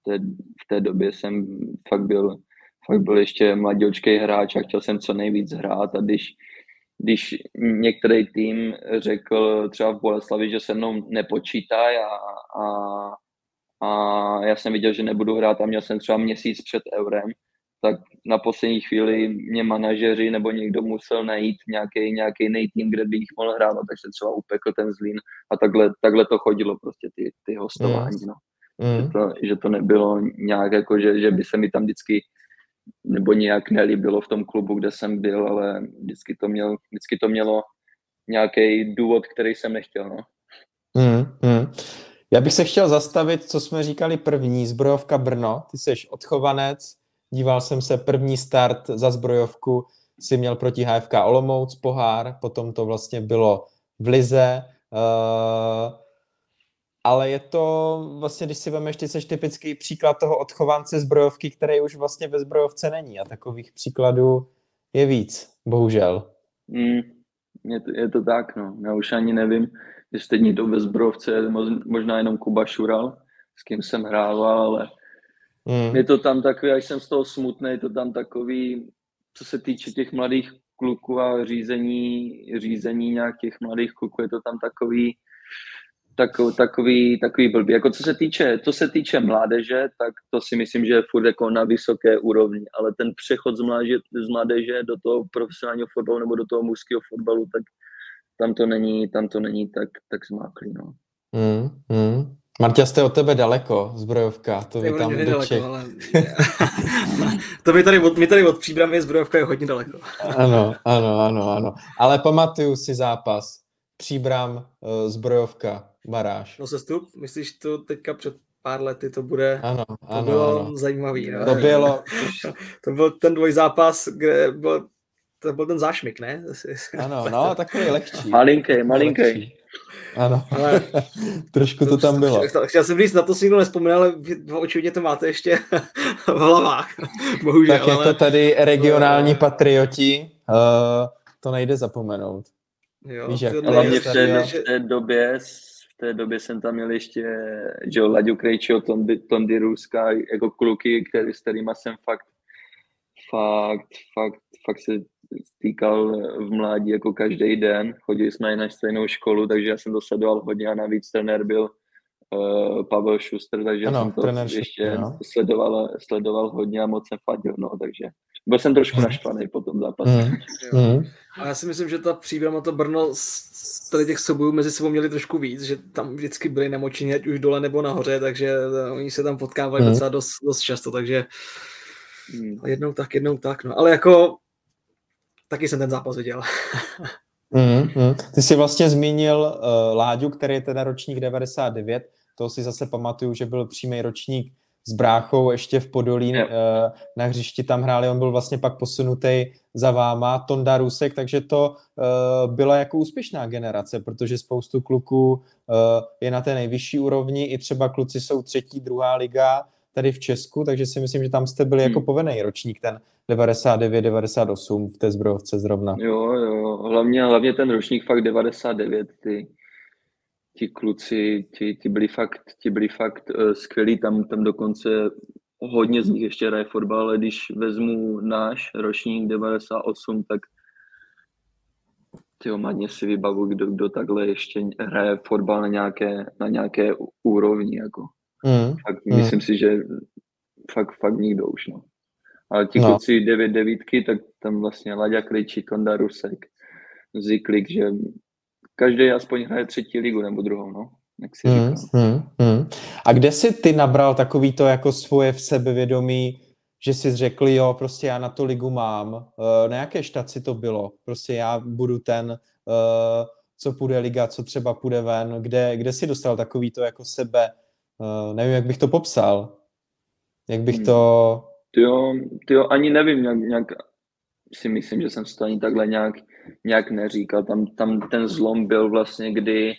V, té, v té době jsem fakt byl fakt byl ještě mladíčký hráč a chtěl jsem co nejvíc hrát a když, když některý tým řekl třeba v Boleslavi, že se mnou nepočítá a, a, a já jsem viděl, že nebudu hrát a měl jsem třeba měsíc před eurem, tak na poslední chvíli mě manažeři nebo někdo musel najít nějaký, nějaký jiný tým, kde bych mohl hrát, tak se třeba upekl ten zlín a takhle, takhle to chodilo prostě ty, ty hostování. Mm. No. Mm. Že, to, že to nebylo nějak jako, že, že by se mi tam vždycky nebo nějak nelíbilo v tom klubu, kde jsem byl, ale vždycky to, měl, vždycky to mělo nějaký důvod, který jsem nechtěl. No. Mm, mm. Já bych se chtěl zastavit, co jsme říkali první, zbrojovka Brno. Ty jsi odchovanec, díval jsem se, první start za zbrojovku si měl proti HFK Olomouc pohár, potom to vlastně bylo v Lize. Uh, ale je to vlastně, když si vemeš, ty jsi typický příklad toho odchovance zbrojovky, který už vlastně ve zbrojovce není a takových příkladů je víc, bohužel. Mm, je, to, je to tak, no. Já už ani nevím, jestli někdo ve zbrojovce je možná jenom Kuba Šural, s kým jsem hrával, ale mm. je to tam takový, až jsem z toho smutný, je to tam takový, co se týče těch mladých kluků a řízení, řízení nějakých mladých kluků, je to tam takový, takový, takový, takový blbý. Jako co se týče, co se týče mládeže, tak to si myslím, že je furt jako na vysoké úrovni, ale ten přechod z mládeže, z mládeže do toho profesionálního fotbalu nebo do toho mužského fotbalu, tak tam to není, tam to není tak, tak zmáklý, no. Mm, mm. Marta, jste od tebe daleko, zbrojovka, to vy tam do daleko, ale... <laughs> to mi tady, od, mi tady od příbramy zbrojovka je hodně daleko. ano, ano, ano, ano. Ale pamatuju si zápas. Příbram, uh, zbrojovka, baráž. No sestup, myslíš to teďka před pár lety to bude, ano, to ano, bylo ano. zajímavý. No? To bylo. <laughs> to byl ten dvojzápas, kde byl, to byl ten zášmik, ne? <laughs> Ano, no, takový lehčí. Malinký, malinký. Ano, ale <laughs> trošku to, to tam bylo. Chtěl jsem říct, na to si nikdo nevzpomněl, ale očividně to máte ještě v hlavách. Bohužel. Tak jako ale... tady regionální patrioti, uh, to nejde zapomenout. Jo, Víš, jak hlavně v té, v té době v té době jsem tam měl ještě že Laďu Krejčího, Tondy, Tondy Ruska, jako kluky, který, s kterými jsem fakt fakt, fakt, fakt se stýkal v mládí jako každý den. Chodili jsme i na stejnou školu, takže já jsem to sledoval hodně a navíc trenér byl uh, Pavel Schuster, takže ano, jsem to ještě Schuster, no. sledoval, sledoval hodně a moc jsem fadil, no, takže byl jsem trošku hmm. naštvaný po tom zápase. Mm. Mm. A já si myslím, že ta příbrama to Brno z tady těch soubojů mezi sebou měli trošku víc, že tam vždycky byli namočení, ať už dole nebo nahoře, takže oni se tam potkávali mm. docela dost, dost často, takže jednou tak, jednou tak, no. Ale jako taky jsem ten zápas viděl. <laughs> mm, mm. Ty jsi vlastně zmínil uh, Láďu, který je teda ročník 99, to si zase pamatuju, že byl přímý ročník s bráchou ještě v Podolí uh, na hřišti tam hráli, on byl vlastně pak posunutý za váma, Tonda Rusek, takže to uh, byla jako úspěšná generace, protože spoustu kluků uh, je na té nejvyšší úrovni, i třeba kluci jsou třetí, druhá liga tady v Česku, takže si myslím, že tam jste byli jako hmm. jako povedný ročník, ten 99, 98 v té zbrojovce zrovna. Jo, jo, hlavně, hlavně ten ročník fakt 99, ty, ti kluci, ti, ti byli fakt, ti byli fakt uh, skvělí, tam, tam dokonce hodně z nich ještě hraje fotbal, ale když vezmu náš ročník 98, tak tyjo, madně si vybavu, kdo, kdo takhle ještě hraje fotbal na nějaké, na nějaké úrovni, jako. Mm. Fakt, mm. Myslím si, že fakt, fakt nikdo už, no. Ale ti no. kluci 9 devítky, tak tam vlastně Laďa Kličí, Tonda Rusek, Ziklik, že každý aspoň hraje třetí ligu nebo druhou, no. Jak si hmm, hmm, hmm. A kde jsi ty nabral takový to jako svoje v sebevědomí, že jsi řekl, jo, prostě já na to ligu mám. Uh, na jaké štaci to bylo? Prostě já budu ten, uh, co půjde liga, co třeba půjde ven. Kde, kde jsi dostal takový to jako sebe? Uh, nevím, jak bych to popsal. Jak bych to... Ty jo, ty jo ani nevím, nějak, nějak si myslím, že jsem si to ani takhle nějak, nějak neříkal. Tam, tam ten zlom byl vlastně, kdy,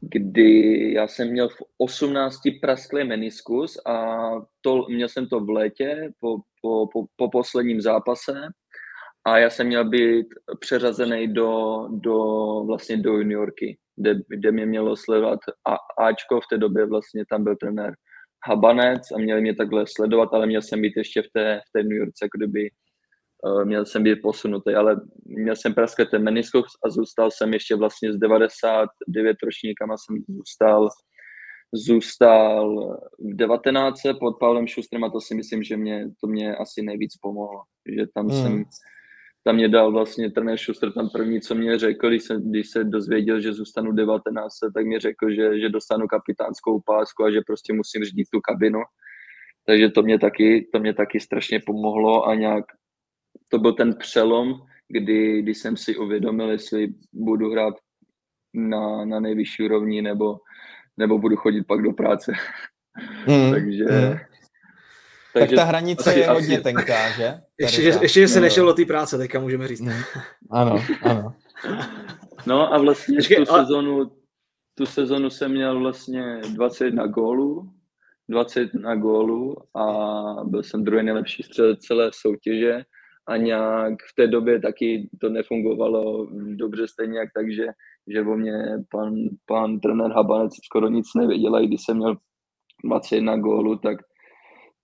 kdy já jsem měl v 18 prasklý meniskus a to, měl jsem to v létě po, po, po, po posledním zápase a já jsem měl být přeřazený do, do, vlastně do juniorky, kde, kde mě mělo sledovat a, Ačko, v té době vlastně tam byl trenér Habanec a měli mě takhle sledovat, ale měl jsem být ještě v té, v té New Yorkce, kdyby měl jsem být posunutý, ale měl jsem ten meniskus a zůstal jsem ještě vlastně z 99 ročníkama jsem zůstal zůstal v 19 pod Pavlem Šustrem a to si myslím, že mě, to mě asi nejvíc pomohlo, že tam hmm. jsem tam mě dal vlastně trenér Schuster tam první, co mě řekl, když se, když se dozvěděl, že zůstanu 19, tak mi řekl, že, že dostanu kapitánskou pásku a že prostě musím řídit tu kabinu. Takže to mě taky, to mě taky strašně pomohlo a nějak to byl ten přelom, kdy, kdy jsem si uvědomil, jestli budu hrát na, na nejvyšší úrovni nebo, nebo budu chodit pak do práce. <laughs> Mm, takže, mm. Takže tak ta hranice asi, je hodně asi... tenká, že? <laughs> Ještě, že, ještě, že se nešel do té práce, teďka můžeme říct. Mm. Ano, ano. <laughs> No a vlastně Počkej, tu, ale... sezonu, tu sezonu jsem měl vlastně 21 gólů, 21 gólů a byl jsem druhý nejlepší střelec celé soutěže a nějak v té době taky to nefungovalo dobře stejně jak tak, že, že o mě pan, pan trenér Habanec skoro nic nevěděl a i když jsem měl 21 gólu, tak,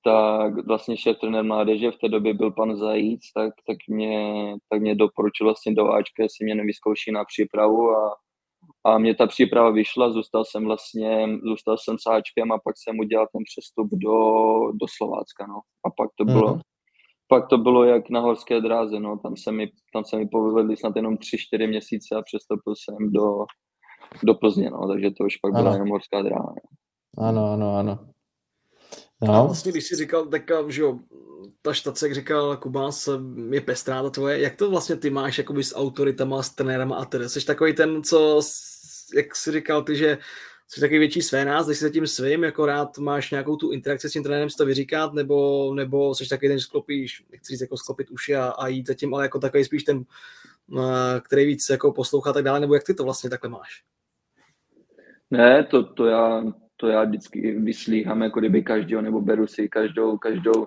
tak vlastně šéf trenér mládeže v té době byl pan Zajíc, tak, tak, mě, tak mě doporučil vlastně do Ačka, jestli mě nevyzkouší na přípravu a, a mě ta příprava vyšla, zůstal jsem vlastně, zůstal jsem s Ačkem a pak jsem udělal ten přestup do, do Slovácka, no. A pak to bylo, mm-hmm pak to bylo jak na horské dráze, no. tam, se mi, tam se mi povedli snad jenom 3-4 měsíce a přestoupil jsem do, do Plzně, no. takže to už pak ano. byla jenom horská dráha. No. Ano, ano, ano. No. A vlastně, když jsi říkal, tak že jo, ta štace, jak říkal Kubás, je pestrá ta tvoje, jak to vlastně ty máš jakoby s autoritama, s trenérama a tedy? Jsi takový ten, co, jak jsi říkal ty, že jsi taky větší své nás, když se tím svým, jako rád máš nějakou tu interakci s tím trenérem, si to vyříkat, nebo, nebo jsi taky ten, že sklopíš, nechci říct jako sklopit uši a, a jít za tím, ale jako takový spíš ten, který víc jako poslouchá tak dále, nebo jak ty to vlastně takhle máš? Ne, to, to, já, to já vždycky vyslíhám, jako kdyby každého, nebo beru si každou, každou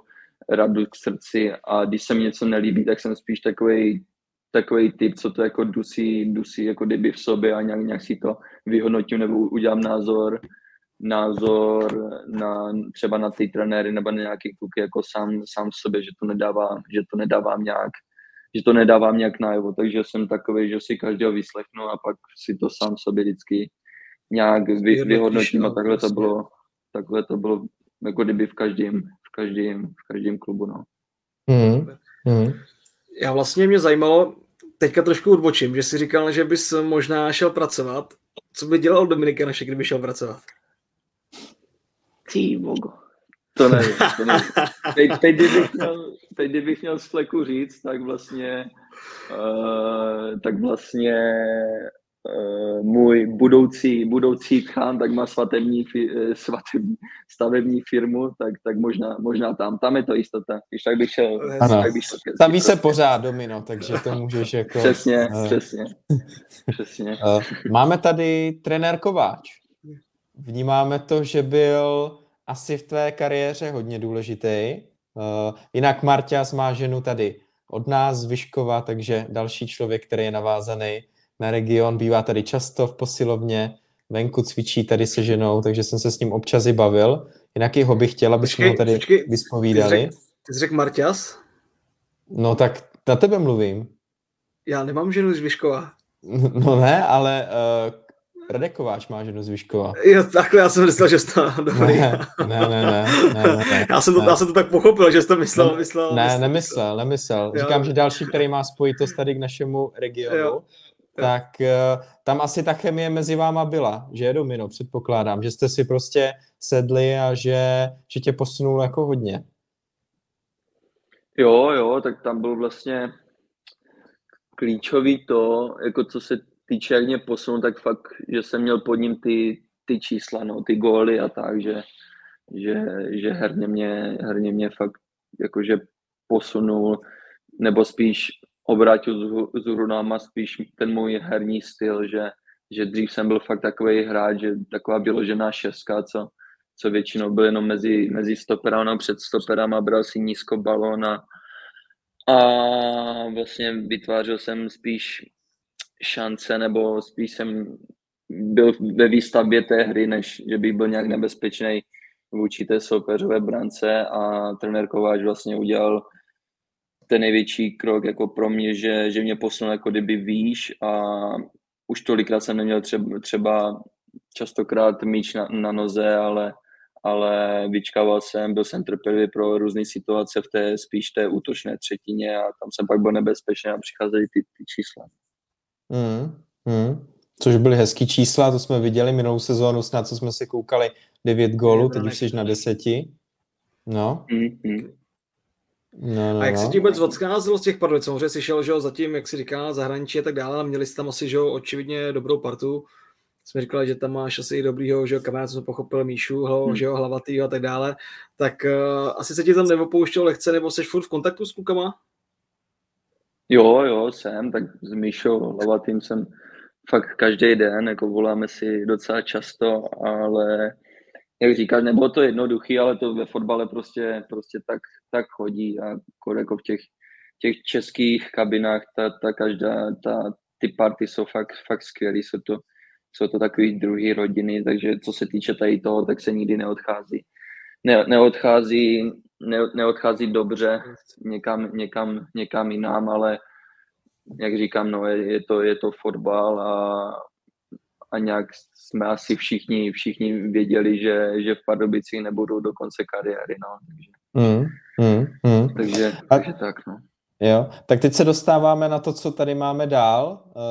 radu k srdci a když se mi něco nelíbí, tak jsem spíš takový takový typ, co to jako dusí, dusí jako kdyby v sobě a nějak, nějak si to vyhodnotím nebo udělám názor, názor na, třeba na ty trenéry nebo na nějaký kluky jako sám, sám v sobě, že to nedává, že to nedávám nějak, že to nedávám nějak najevo, takže jsem takový, že si každého vyslechnu a pak si to sám sobě vždycky nějak vy, vyhodnotím a no, takhle to bylo, takhle to bylo jako kdyby v každém, v každém, v každém klubu, no. Mm. Mm. Já vlastně mě zajímalo, teďka trošku odbočím, že jsi říkal, že bys možná šel pracovat. Co by dělal Dominika naše, kdyby šel pracovat? Ty bogo. To nevím. To nevím. Teď, teď, kdybych měl, teď, kdybych měl z fleku říct, tak vlastně, uh, tak vlastně můj budoucí, budoucí tchán tak má svatební, uh, svatební stavební firmu, tak, tak možná, možná tam. Tam je to jistota. Když tak bych šel. Ano. Tak bych šel Staví se pořád domino, takže to můžeš jako... Přesně, uh, přesně. přesně. Uh, máme tady trenér Kováč. Vnímáme to, že byl asi v tvé kariéře hodně důležitý. Uh, jinak Marťas má ženu tady od nás z Vyškova, takže další člověk, který je navázaný na region, bývá tady často v posilovně, venku cvičí tady se ženou, takže jsem se s ním občas i bavil. Jinak jeho bych chtěl, aby jsme ho tady počkej, vyspovídali. Ty jsi řekl Marťas? No tak na tebe mluvím. Já nemám ženu z Vyškova. <laughs> No ne, ale uh, Radek Kováč má ženu z Vyškova. Jo, takhle já jsem myslel, že jsi to <laughs> dobrý. Ne, ne, ne, ne, ne, ne já, jsem to, ne. já jsem to tak pochopil, že jsi to myslel. Ne, myslel ne, nemyslel, nemyslel. Říkám, jo. že další, který má spojitost tady k našemu regionu, jo. Tak uh, tam asi ta chemie mezi váma byla, že je domino, předpokládám, že jste si prostě sedli a že, že tě posunul jako hodně. Jo, jo, tak tam byl vlastně klíčový to, jako co se týče, jak mě posunul, tak fakt, že jsem měl pod ním ty, ty čísla, no, ty góly a tak, že, že, že herně, mě, herně mě fakt jakože posunul, nebo spíš obrátil z náma spíš ten můj herní styl, že, že dřív jsem byl fakt takový hráč, že taková vyložená šestka, co, co většinou byl jenom mezi, mezi stoperama, před stoperama, bral si nízko balón a, a vlastně vytvářel jsem spíš šance, nebo spíš jsem byl ve výstavbě té hry, než že bych byl nějak nebezpečný vůči té soupeřové brance a trenér Kováč vlastně udělal ten největší krok jako pro mě, že, že mě posunul jako kdyby výš a už tolikrát jsem neměl třeba, třeba častokrát míč na, na noze, ale, ale vyčkával jsem, byl jsem trpělivý pro různé situace v té spíš té útočné třetině a tam jsem pak byl nebezpečný a přicházely ty, ty čísla. Mm, mm. Což byly hezký čísla, to jsme viděli minulou sezónu, snad co jsme si koukali, 9 gólů, teď už jsi na deseti. No. Mm-hmm. No, no, a jak no. se ti vůbec odcházelo z těch Pardubic? Samozřejmě jsi šel, že zatím, jak si říká, zahraničí a tak dále, a měli jsi tam asi, že očividně dobrou partu. Jsme říkali, že tam máš asi i dobrýho, že kamarád, jsem pochopil Míšu, ho, hmm. že jo, hlavatýho a tak dále. Tak uh, asi se ti tam neopouštěl lehce, nebo jsi furt v kontaktu s klukama? Jo, jo, jsem, tak s Míšou Lavatým jsem fakt každý den, jako voláme si docela často, ale jak říkáš, nebylo to jednoduchý, ale to ve fotbale prostě, prostě tak, tak chodí a jako v těch, těch českých kabinách ta, ta každá, ta, ty party jsou fakt, fakt skvělý, jsou to, jsou to takový druhý rodiny, takže co se týče tady toho, tak se nikdy neodchází. Ne, neodchází ne, neodchází dobře někam, někam, někam jinam, ale jak říkám, no, je, je, to, je to fotbal a, a nějak jsme asi všichni, všichni věděli, že, že v Pardubicích nebudou do konce kariéry, no, takže, mm, mm, mm. takže, takže tak, no. Jo, tak teď se dostáváme na to, co tady máme dál. Uh,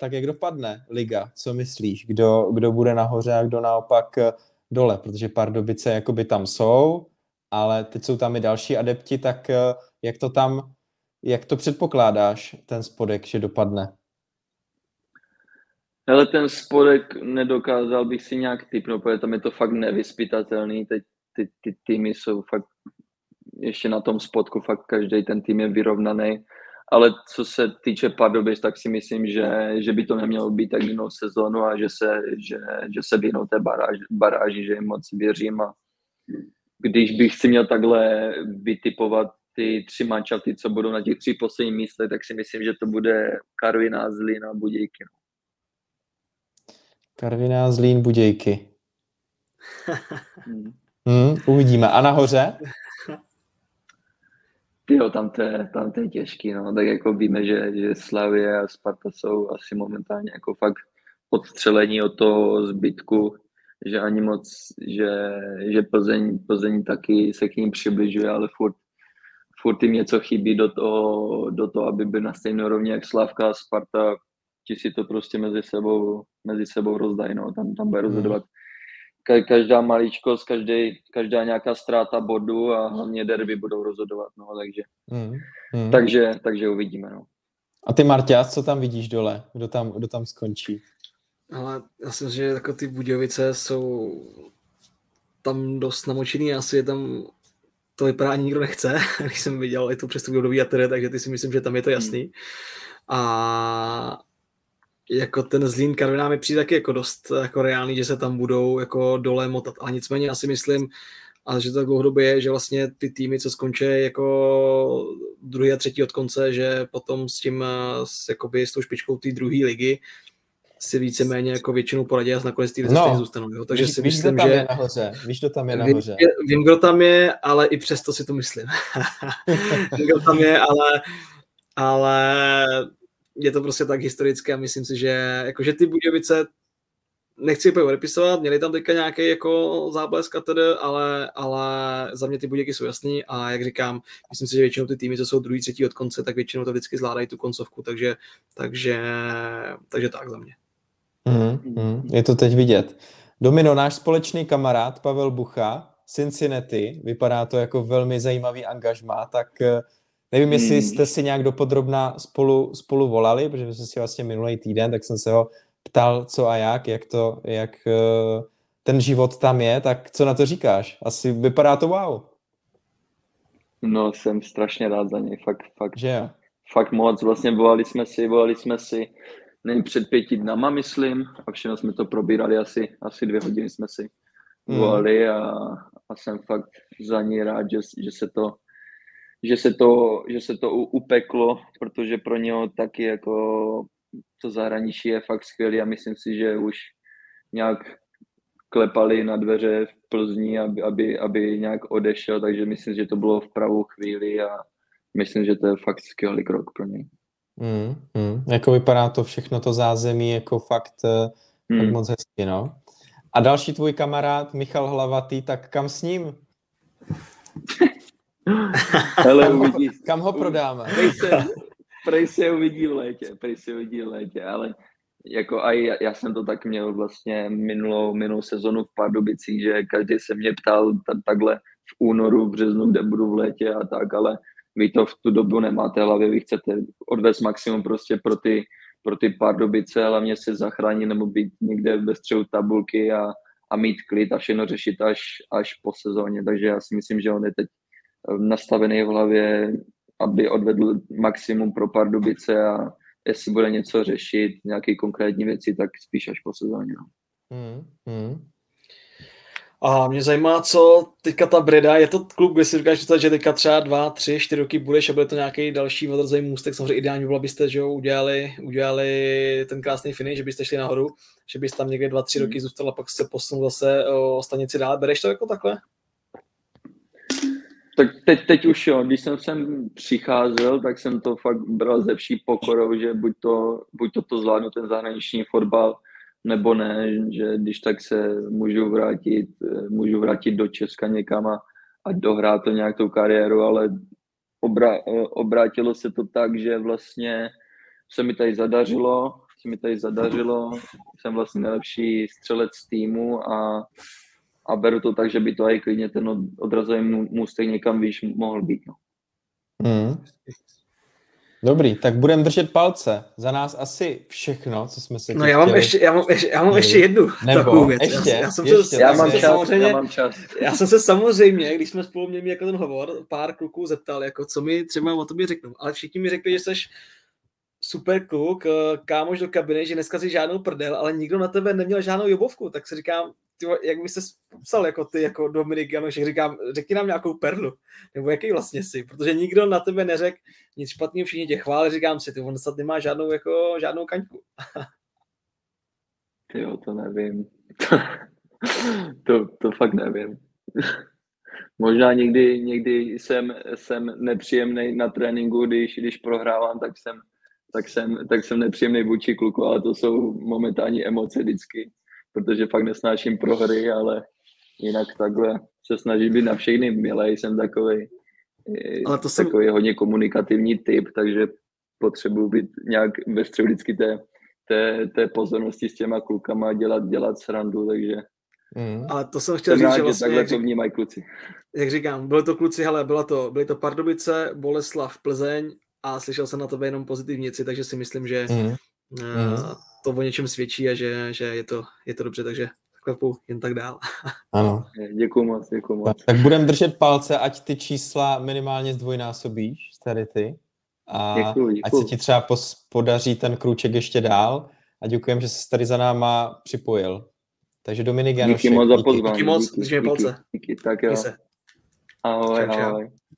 tak jak dopadne liga? Co myslíš? Kdo, kdo bude nahoře a kdo naopak uh, dole? Protože Pardubice jakoby tam jsou, ale teď jsou tam i další adepti, tak uh, jak to tam, jak to předpokládáš, ten spodek, že dopadne? Ale ten spodek nedokázal bych si nějak typnout, protože tam je to fakt nevyspytatelný. Teď ty, ty týmy jsou fakt ještě na tom spodku, fakt každý ten tým je vyrovnaný. Ale co se týče Pardubic, tak si myslím, že, že by to nemělo být tak jinou sezónu a že se, že, že se vyhnou té baráži, baráži, že jim moc věřím. A když bych si měl takhle vytipovat ty tři mančaty, co budou na těch tři posledních místech, tak si myslím, že to bude Karviná, Zlín a Budějky. No. Karviná, Zlín, Budějky. hmm, uvidíme. A nahoře? Jo, tam to, je, tam to je těžký, no. Tak jako víme, že, že Slavie a Sparta jsou asi momentálně jako fakt odstřelení od toho zbytku, že ani moc, že, že Plzeň, Plzeň taky se k ním přibližuje, ale furt, furt jim něco chybí do toho, do toho aby byl na stejné úrovni jak Slavka a Sparta, ti si to prostě mezi sebou, mezi sebou rozdají, no. tam, tam bude hmm. rozhodovat každá maličkost, každý, každá nějaká ztráta bodu a hlavně derby budou rozhodovat, no, takže, mm, mm. takže, takže uvidíme, no. A ty Marťas, co tam vidíš dole? Kdo tam, kdo tam skončí? Ale já si myslím, že jako ty Budějovice jsou tam dost namočený, asi je tam to vypadá ani nikdo nechce, <laughs> když jsem viděl i tu přestup do Viatere, takže ty si myslím, že tam je to jasný. A jako ten Zlín Karviná mi přijde taky jako dost jako reálný, že se tam budou jako dole motat, ale nicméně já si myslím, a že to dlouhodobě je, že vlastně ty týmy, co skončí jako druhý a třetí od konce, že potom s tím, s, jakoby, s tou špičkou té druhé ligy si víceméně jako většinou poradí a nakonec ty no, zůstanou. Jo? Takže víš, si myslím, víš, kdo tam že... Je nahoře. Víš, kdo tam je nahoře. Vím, vím, kdo tam je, ale i přesto si to myslím. <laughs> vím, kdo tam je, ale, ale je to prostě tak historické a myslím si, že, jako, že ty Budějovice nechci úplně odepisovat, měli tam teďka nějaký jako záblesk a tedy, ale, ale za mě ty Budějky jsou jasný a jak říkám, myslím si, že většinou ty týmy, co jsou druhý, třetí od konce, tak většinou to vždycky zvládají tu koncovku, takže, takže, takže tak za mě. Mm, mm, je to teď vidět. Domino, náš společný kamarád Pavel Bucha, Cincinnati, vypadá to jako velmi zajímavý angažmá, tak eh, Nevím, jestli hmm. jste si nějak dopodrobna spolu, spolu volali, protože jsme si vlastně minulý týden, tak jsem se ho ptal, co a jak, jak to, jak uh, ten život tam je, tak co na to říkáš? Asi vypadá to wow. No, jsem strašně rád za něj, fakt, fakt, že jo? fakt moc. Vlastně volali jsme si, volali jsme si, nevím, před pěti dnama, myslím, a všechno jsme to probírali, asi, asi dvě hodiny jsme si hmm. volali a, a jsem fakt za ní rád, že, že se to že se to, že se to upeklo, protože pro něho taky jako to zahraničí je fakt skvělý a myslím si, že už nějak klepali na dveře v Plzni, aby, aby, aby nějak odešel, takže myslím, že to bylo v pravou chvíli a myslím, že to je fakt skvělý krok pro něj. Mm, mm. Jako vypadá to všechno to zázemí jako fakt, mm. fakt moc hezky, no. A další tvůj kamarád Michal Hlavatý, tak kam s ním? <laughs> <laughs> Hele, uvidí. Kam ho prodáme? Prej se, prej se uvidí v létě, prej se uvidí v létě, ale jako aj já, já jsem to tak měl vlastně minulou, minulou sezonu v Pardubicích, že každý se mě ptal t- takhle v únoru, v březnu, kde budu v létě a tak, ale vy to v tu dobu nemáte hlavě, vy chcete odvést maximum prostě pro ty, pro ty Pardubice, hlavně se zachránit nebo být někde ve střehu tabulky a, a mít klid a všechno řešit až, až po sezóně, takže já si myslím, že on je teď nastavený v hlavě, aby odvedl maximum pro Pardubice a jestli bude něco řešit, nějaké konkrétní věci, tak spíš až po sezóně. No. Hmm, hmm. A mě zajímá, co teďka ta Breda, je to klub, kde si říkáš, že teďka třeba dva, tři, čtyři roky budeš a bude to nějaký další odrazový můstek, samozřejmě ideální bylo byste, že jo, udělali, udělali ten krásný finish, že byste šli nahoru, že byste tam někde dva, tři hmm. roky zůstal a pak se posunul zase o stanici dál. Bereš to jako takhle? Tak teď, teď už jo, když jsem sem přicházel, tak jsem to fakt bral ze vší pokorou, že buď to, buď to, to zvládnu ten zahraniční fotbal, nebo ne, že když tak se můžu vrátit, můžu vrátit do Česka někam a, a dohrát to nějak tou kariéru, ale obra, obrátilo se to tak, že vlastně se mi tady zadařilo, se mi tady zadařilo, jsem vlastně nejlepší střelec týmu a a beru to tak, že by to i klidně ten odrazový můstek někam výš mohl být. No. Hmm. Dobrý, tak budeme držet palce. Za nás asi všechno, co jsme se No já mám, ještě, já, mám ještě, já mám ještě jednu Nebo, takovou věc. Ještě, já, já, jsem ještě, se, já, mám čas, samozřejmě, já mám čas. Já jsem se samozřejmě, když jsme spolu měli jako ten hovor, pár kluků zeptal, jako co mi třeba o tobě řeknou. Ale všichni mi řekli, že jsi super kluk, eh, kámoš do kabiny, že dneska si žádnou prdel, ale nikdo na tebe neměl žádnou jobovku, tak si říkám, ty, jak by se psal jako ty, jako Dominik Janošek, říkám, řekni nám nějakou perlu, nebo jaký vlastně si, protože nikdo na tebe neřekl nic špatného, všichni tě chválí, říkám si, ty on snad nemá žádnou, jako, žádnou kaňku. <laughs> jo, to nevím. to, to fakt nevím. Možná někdy, někdy jsem, jsem nepříjemný na tréninku, když, když prohrávám, tak jsem, tak jsem, tak jsem nepříjemný vůči kluku, ale to jsou momentální emoce vždycky, protože fakt nesnáším prohry, ale jinak takhle se snažím být na všechny milej, jsem takový, ale to takový jsem... hodně komunikativní typ, takže potřebuji být nějak ve středu vždycky té, té, té pozornosti s těma klukama, dělat, dělat srandu, takže Mm. Ale to jsem chtěl jsem říct, že vlastně, takhle jak, to vnímají kluci. Jak říkám, byly to kluci, hele, bylo to, byly to Pardubice, Boleslav, Plzeň a slyšel jsem na to jenom pozitivní věci, takže si myslím, že mm. Uh, to o něčem svědčí a že, že je, to, je to dobře, takže takhle jen tak dál. <laughs> Ano. Děkuji moc, děkuji moc. Tak, tak budeme držet palce, ať ty čísla minimálně zdvojnásobíš, tady ty. A děkuji, děkuji. ať se ti třeba podaří ten krůček ještě dál. A děkujem, že jsi tady za náma připojil. Takže Dominik Janošek. Díky moc za pozvání. Díky moc, díky, díky, díky, díky, tak jo. Ahoj, čau, čau. ahoj.